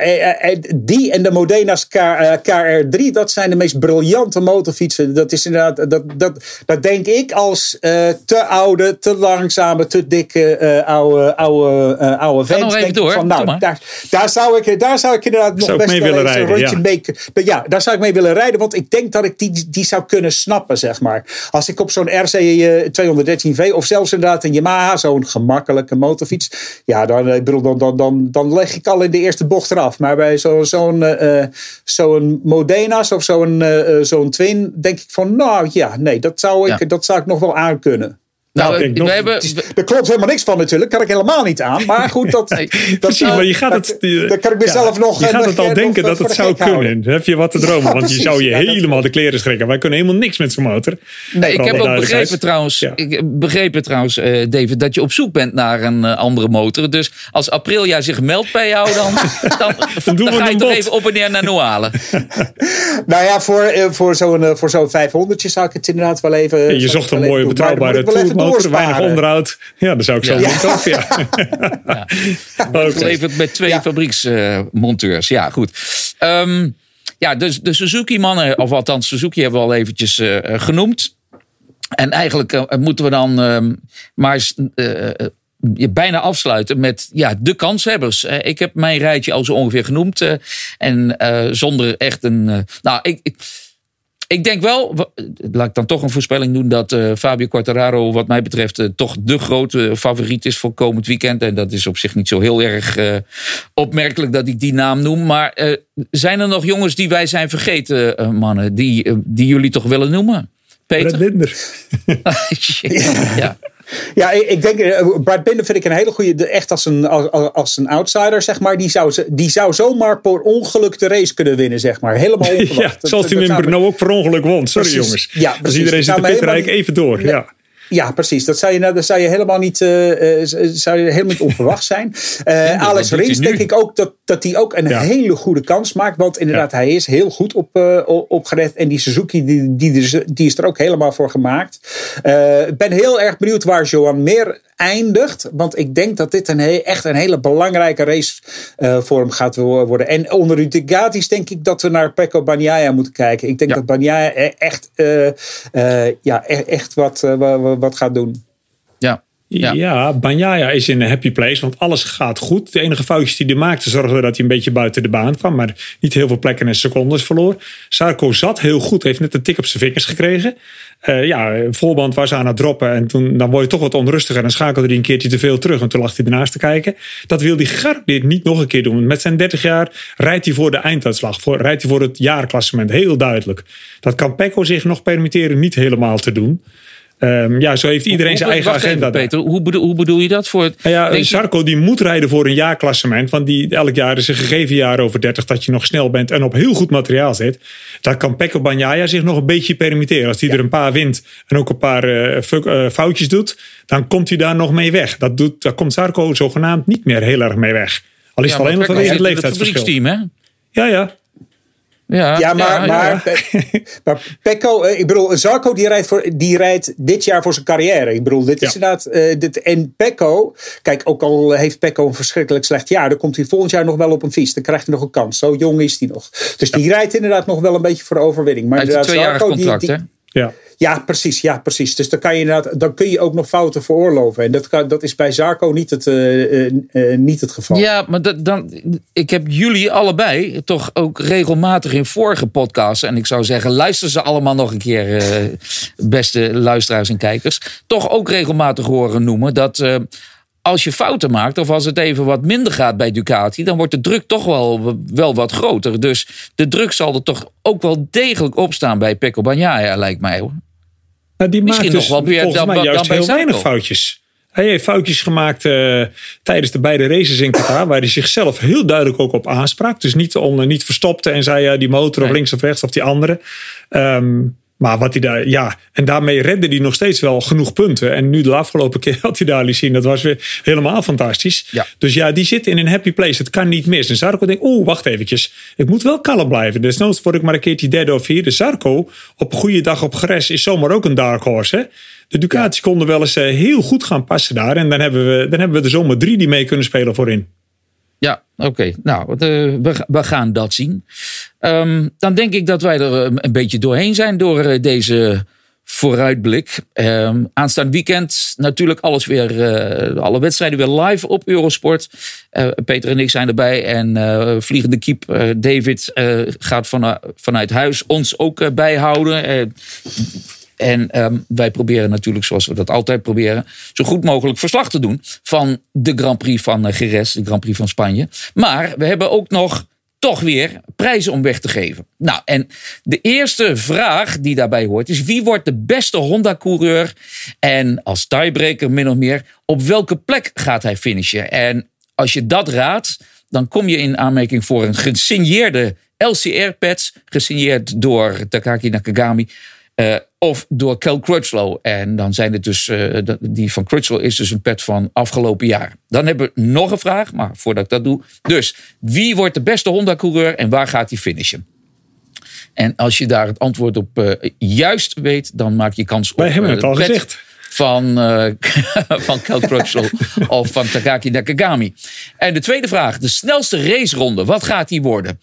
die en de Modena's KR3, dat zijn de meest briljante motorfietsen. Dat is inderdaad, dat, dat, dat denk ik als uh, te oude, te langzame, te dikke uh, oude, oude, uh, oude vent. nog even door. Van, nou, daar, daar, zou ik, daar zou ik inderdaad nog best mee willen rijden, een rondje mee. Ja, daar zou ik mee willen rijden, want ik denk dat ik die, die zou kunnen snappen, zeg maar. Als ik op zo'n RC 213V of zelfs inderdaad een Yamaha, zo'n gemakkelijke motorfiets. Ja, dan, ik bedoel, dan, dan, dan, dan leg ik al in de eerste bocht eraf. Maar bij zo'n zo'n uh, zo'n Modena's of zo'n uh, zo'n Twin denk ik van, nou ja, nee, dat zou ik, ja. dat zou ik nog wel aan Nou, nou we hebben, is, er klopt helemaal niks van natuurlijk. Kan ik helemaal niet aan. Maar goed, dat, nee, dat precies, maar je gaat het, dan kan ik mezelf ja, nog... Je gaat het al denken dat het zou kunnen. Heb je wat te dromen. Ja, want precies, je zou je helemaal de kleren schrikken. Wij kunnen helemaal niks met zo'n motor. Nee, ik heb ook begrepen trouwens, ik begrepen trouwens uh, David, dat je op zoek bent naar een uh, andere motor. Dus als Aprilia zich meldt bij jou, dan, dan, dan, dan ga je toch even op en neer naar Noalen. nou ja, voor, uh, voor zo'n voor zo'n 500 zou ik het inderdaad wel even... Je zocht een mooie betrouwbare toolmotor, weinig onderhoud. Ja, dan zou ik zo ja. doen. Ja. ja. ja. Geleverd met twee fabrieksmonteurs. ja, goed. Um, ja, dus de Suzuki-mannen, of althans Suzuki hebben we al eventjes uh, genoemd. En eigenlijk uh, moeten we dan uh, maar uh, bijna afsluiten met ja, de kanshebbers. ik heb mijn rijtje al zo ongeveer genoemd. en zonder echt een. nou, ik, ik ik denk wel, laat ik dan toch een voorspelling doen, dat uh, Fabio Quartararo, wat mij betreft, uh, toch de grote favoriet is voor komend weekend. En dat is op zich niet zo heel erg uh, opmerkelijk dat ik die naam noem. Maar zijn er nog jongens die wij zijn vergeten, mannen, die, die jullie toch willen noemen? Peter? Linder. ja. Ja, ik, ik denk, eh, Brad Binder vind ik een hele goede, echt als een, als, als een outsider, zeg maar. Die zou, die zou zomaar per ongeluk de race kunnen winnen, zeg maar. Helemaal onverwacht. Ja, zoals hij in Brno ook per ongeluk won. Sorry Precies. jongens. Ja, dus iedereen zit Pitterijk helemaal even door. Nee. Ja. Ja, precies. Dat zou je, nou- dat zou je helemaal niet, eh, eh, zou je helemaal niet onverwacht zijn. Eh, Alex wat Rins denk ik ook dat, dat hij ook een Ja. hele goede kans maakt. Want inderdaad, hij is heel goed op, eh, op- opgelet. En die Suzuki die, die, is- die is er ook helemaal voor gemaakt. Eh, Ik ben heel erg benieuwd waar Johan Meer eindigt. Want ik denk dat dit een he- echt een hele belangrijke race eh, voor hem gaat wo- worden. En onder de Ducatis denk ik dat we naar Pecco Bagnaia moeten kijken. Ik denk dat Bagnaia e- echt, eh, eh, ja, e- echt wat, eh, wa- wa- wat gaat doen. Ja. Ja, Ja. Is in een happy place, want alles gaat goed. De enige foutjes die hij maakte zorgden dat hij een beetje buiten de baan kwam. Maar niet heel veel plekken en secondes verloor. Sarko zat heel goed, heeft net een tik op zijn vingers gekregen. Eh, ja, voorband was aan het droppen en toen, dan word je toch wat onrustiger. En schakelde hij een keertje te veel terug en toen lag hij ernaast te kijken. Dat wil hij gegarandeerd niet nog een keer doen. Met zijn 30 jaar rijdt hij voor de einduitslag. Voor, rijdt hij voor het jaarklassement, heel duidelijk. Dat kan Pecco zich nog permitteren niet helemaal te doen. Ehm, ja, zo heeft iedereen zijn eigen agenda. even, daar. Peter, hoe bedoel, hoe bedoel je dat? Voor, Nou ja, Sarko die moet rijden voor een jaarklassement. Want die, elk jaar is een gegeven jaar over 30 dat je nog snel bent en op heel goed materiaal zit. Daar kan Pecco Bagnaia zich nog een beetje permitteren. Als hij er een paar wint en ook een paar eh, fuck- eh, foutjes doet, dan komt hij daar nog mee weg. Dat doet, daar komt Sarko zogenaamd niet meer heel erg mee weg. Al is het alleen Pecco vanwege het leeftijdsverschil. hè? Ja, ja. Ja, Ja, maar, ja, maar, ja. maar Pecco, eh, ik bedoel, Zarco die rijdt, voor, die rijdt dit jaar voor zijn carrière. Ik bedoel, dit is inderdaad. eh, dit, en Pecco, kijk, ook al heeft Pecco een verschrikkelijk slecht jaar, dan komt hij volgend jaar nog wel op een fiets. Dan krijgt hij nog een kans. Zo jong is hij nog. Dus die rijdt inderdaad nog wel een beetje voor de overwinning. Maar Hij heeft een inderdaad, tweejarig Zarco, die- contract, die- hè? ja. Ja, precies. Ja, precies. Dus dan, kan je kun je ook nog fouten veroorloven. En dat, dat is bij Zarco niet het, eh, eh, eh, niet het geval. Ja, maar dan, ik heb jullie allebei toch ook regelmatig in vorige podcasts. En ik zou zeggen, luister ze allemaal nog een keer, beste luisteraars en kijkers. Toch ook regelmatig horen noemen dat als je fouten maakt. of als het even wat minder gaat bij Ducati. dan wordt de druk toch wel, wel wat groter. Dus de druk zal er toch ook wel degelijk op staan bij Pecco Bagnaia, lijkt mij hoor. Nou, die Misschien maakt dus nog wel meer volgens dan- mij juist heel weinig foutjes. Hij heeft foutjes gemaakt eh, tijdens de beide races in Qatar, waar hij zichzelf heel duidelijk ook op aansprak. Dus niet, onder, niet verstopte en zei ja, die motor of Nee. links of rechts of die andere. Ehm, maar wat hij daar, ja, en daarmee redde hij nog steeds wel genoeg punten. En nu de afgelopen keer had hij daar liet zien, dat was weer helemaal fantastisch. Ja. Dus ja, die zit in een happy place. Het kan niet mis. En Zarco denkt, oeh, wacht eventjes. Ik moet wel kalm blijven. Desnoods word ik maar een keertje derde of vierde. Zarco, op een goede dag op gres, is zomaar ook een dark horse. Hè? De Ducatis konden wel eens eh, heel goed gaan passen daar. En dan hebben, we, dan hebben we er zomaar drie die mee kunnen spelen voorin. Ja, oké. Nou, eh, we, we gaan dat zien. Ehm, dan denk ik dat wij er eh, een beetje doorheen zijn door eh, deze vooruitblik. Ehm, aanstaand weekend natuurlijk alles weer, alle wedstrijden weer live op Eurosport. Peter en ik zijn erbij en vliegende kiep David gaat van, vanuit huis ons ook bijhouden. Eh, en ehm, wij proberen natuurlijk, zoals we dat altijd proberen, zo goed mogelijk verslag te doen van de Grand Prix van eh, Jerez, de Grand Prix van Spanje. Maar we hebben ook nog toch weer prijzen om weg te geven. Nou, en de eerste vraag die daarbij hoort is: wie wordt de beste Honda-coureur? En als tiebreaker min of meer, op welke plek gaat hij finishen? En als je dat raadt, dan kom je in aanmerking voor een gesigneerde LCR-pads, gesigneerd door Takaki Nakagami. Eh, of door Kel Crutchlow. En dan zijn het dus, eh, die van Crutchlow is dus een pet van afgelopen jaar. Dan hebben we nog een vraag, maar voordat ik dat doe. Dus, wie wordt de beste Honda-coureur en waar gaat hij finishen? En als je daar het antwoord op eh, juist weet, dan maak je kans op Wij hebben het al gezegd. Van, van Kel Crutchlow of van Takaki Nakagami. En de tweede vraag, de snelste raceronde, wat gaat die worden?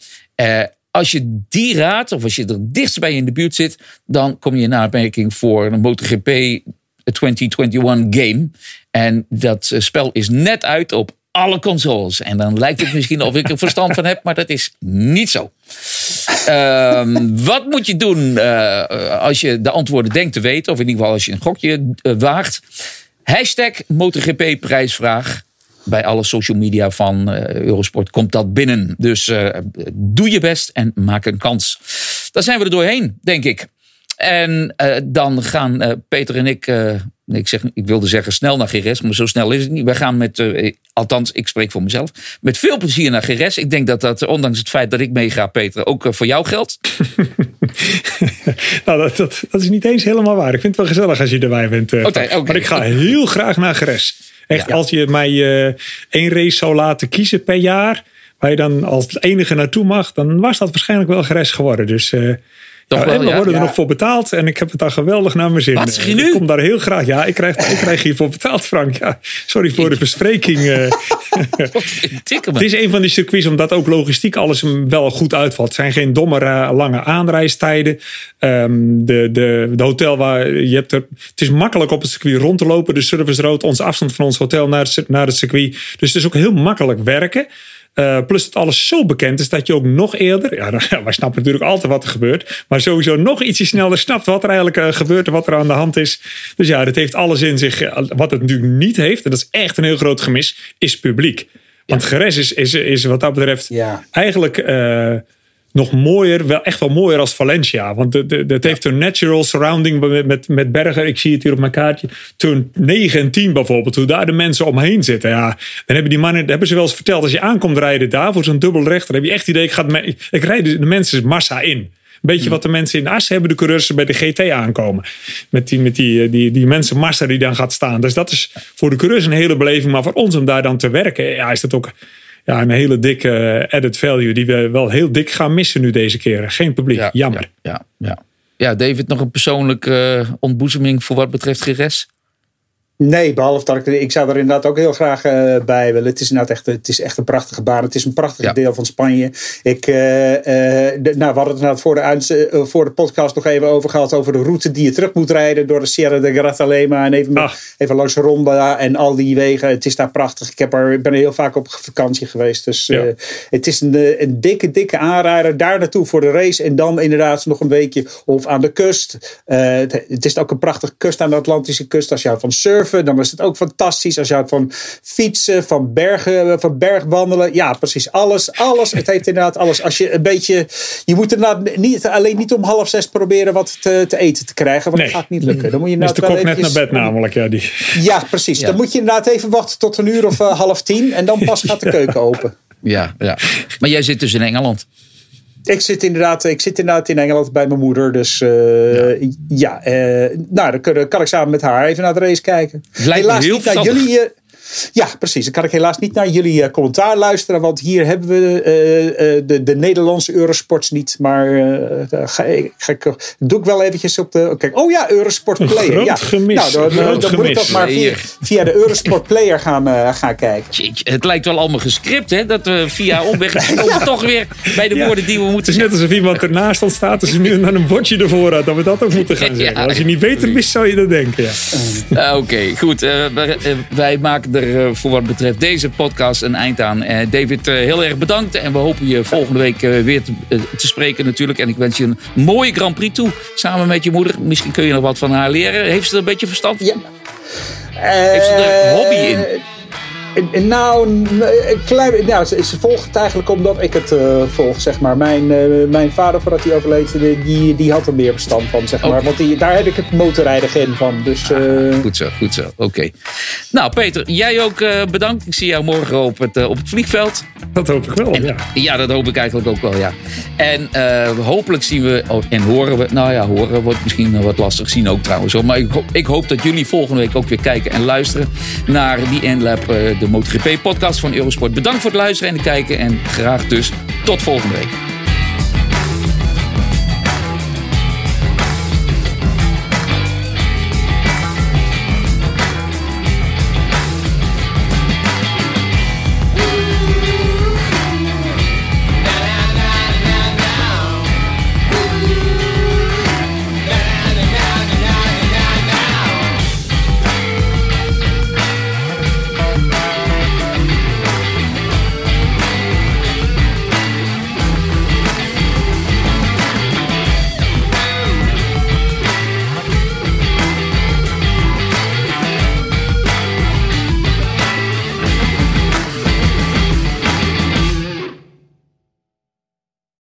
Als je die raadt, of als je er dichtst bij in de buurt zit, dan kom je in aanmerking voor een MotoGP 2021 game. En dat eh, spel is net uit op alle consoles. En dan lijkt het misschien of ik er verstand van heb, maar dat is niet zo. Ehm, wat moet je doen eh, als je de antwoorden denkt te weten, of in ieder geval als je een gokje eh, waagt? Hashtag MotoGP prijsvraag. Bij alle social media van eh, Eurosport komt dat binnen. Dus eh, doe je best en maak een kans. Dan zijn we er doorheen, denk ik. En eh, dan gaan Peter en ik, ik, zeg, ik wilde zeggen snel naar Geres, maar zo snel is het niet. Wij gaan met, althans ik spreek voor mezelf, met veel plezier naar Geres. Ik denk dat dat, ondanks het feit dat ik meega Peter, ook voor jou geldt. nou, dat, dat, dat is niet eens helemaal waar. Ik vind het wel gezellig als je erbij bent. oké. Maar ik ga heel graag naar Geres. Echt, Ja. als je mij eh, één race zou laten kiezen per jaar, waar je dan als enige naartoe mag, dan was dat waarschijnlijk wel Geres geworden. Dus eh, Toch ja, wel, en we ja? worden er nog voor betaald en ik heb het daar geweldig naar mijn zin. Wat, zeg je Eh, nu? Ik kom daar heel graag. Ja, ik krijg, ik krijg hiervoor betaald, Frank. Ja, sorry voor de verspreking. eh. Tikken Het is een van die circuits omdat ook logistiek alles wel goed uitvalt. Het zijn geen domme eh, lange aanreistijden. Ehm, de, de, de hotel waar je hebt er, het is makkelijk op het circuit rond te lopen. De service road, onze afstand van ons hotel naar het, naar het circuit. Dus het is ook heel makkelijk werken. Eh, plus dat alles zo bekend is dat je ook nog eerder, ja, nou, ja, wij snappen natuurlijk altijd wat er gebeurt, maar sowieso nog ietsje sneller snapt wat er eigenlijk eh, gebeurt en wat er aan de hand is. Dus ja, dat heeft alles in zich. Eh, Wat het natuurlijk niet heeft, en dat is echt een heel groot gemis, is publiek. Want Geres is, is, is wat dat betreft Ja. eigenlijk nog mooier, wel echt wel mooier als Valencia. Want het heeft een natural surrounding met, met, met bergen. Ik zie het hier op mijn kaartje. Toen 9 en 10 bijvoorbeeld, hoe daar de mensen omheen zitten. Ja, dan hebben die mannen, dat hebben ze wel eens verteld. Als je aankomt rijden daar voor zo'n dubbel rechter, dan heb je echt het idee, ik, ga me- ik rijd de mensen massa in. Een beetje wat de mensen in Assen hebben, de coureurs bij de GT aankomen. Met die, met die, eh, die, die mensen massa die dan gaat staan. Dus dat is voor de coureurs een hele beleving. Maar voor ons om daar dan te werken, ja, is dat ook ja, een hele dikke added value. Die we wel heel dik gaan missen nu deze keer. Geen publiek, Ja, jammer. Ja, ja, ja. ja, David, nog een persoonlijke eh, ontboezeming voor wat betreft Geres? Nee, behalve dat ik, ik zou er inderdaad ook heel graag eh, bij willen. Het is inderdaad echt, het is echt een prachtige baan. Het is een prachtig Ja. deel van Spanje. Ik, eh, eh, de- nou, we hadden het inderdaad voor de, voor de podcast nog even over gehad. Over de route die je terug moet rijden door de Sierra de Grazalema. En even, Ah. even langs Ronda en al die wegen. Het is daar prachtig. Ik, heb er, ik ben er heel vaak op vakantie geweest. Dus Ja. het is een, een dikke, dikke aanrijder. Daar naartoe voor de race. En dan inderdaad nog een weekje of aan de kust. Het, het is ook een prachtige kust aan de Atlantische kust. Als je van surfen, dan is het ook fantastisch. Als je houdt van fietsen, van bergen, van bergwandelen. Ja, precies. Alles, alles. Het heeft inderdaad alles. Als je een beetje. Je moet inderdaad niet, alleen niet om half zes proberen wat te, te eten te krijgen. Want Nee. dat gaat niet lukken. Dan moet je de inderdaad kok wel net naar bed namelijk. Ja, die. Ja, precies. Ja. Dan moet je inderdaad even wachten tot een uur of eh, half tien. En dan pas gaat de keuken open. Ja, ja. Maar jij zit dus in Engeland. Ik zit inderdaad, ik zit inderdaad in Engeland bij mijn moeder. Dus eh, ja, eh, nou, dan kan, kan ik samen met haar even naar de race kijken. lijkt heel niet naar jullie. Ja, precies. Dan kan ik helaas niet naar jullie eh, commentaar luisteren. Want hier hebben we eh, eh, de, de Nederlandse Eurosports niet. Maar eh, ga ik, ga ik, doe ik wel eventjes op de. Kijk, oh ja, Eurosport Player. groot ja. gemis, Nou, dan, dan moet ik dat maar via, via de Eurosport Player gaan, gaan kijken. Jeetje, het lijkt wel allemaal gescript, hè? Dat we via omweg komen we toch weer bij de Ja. woorden die we Het moeten is net zeggen. alsof iemand ernaast ons staat. Je nu dan een bordje ervoor had, dat we dat ook moeten gaan Ja. zeggen. Als je niet beter wist, zou je dat denken. Ja. Oké, goed. Wij- wij maken er eh, voor wat betreft deze podcast een eind aan. Eh, David, eh, heel erg bedankt. En we hopen je volgende week weer te, te spreken natuurlijk. En ik wens je een mooie Grand Prix toe. Samen met je moeder. Misschien kun je nog wat van haar leren. Heeft ze er een beetje verstand van? Ja. Heeft ze er een hobby in? Eh, eh, Nou, een klein, nou ze, ze volgt het eigenlijk omdat ik het eh, volg, zeg maar. Mijn, eh, mijn vader, voordat hij overleed, die, die had er meer verstand van, zeg maar. Want die, daar heb ik het motorrijden gen van. Dus eh, Goed zo, goed zo. Oké. Nou, Peter, jij ook eh, bedankt. Ik zie jou morgen op het, eh, op het vliegveld. Dat hoop ik wel. Ja. Ja, dat hoop ik eigenlijk ook wel, ja. En eh, hopelijk zien we, oh, en horen we, nou ja, horen wordt misschien wat lastig zien ook trouwens. Hoor. Maar ik, ik hoop dat jullie volgende week ook weer kijken en luisteren naar die Endlab, eh, de MotoGP podcast van Eurosport. Bedankt voor het luisteren en het kijken en graag dus tot volgende week.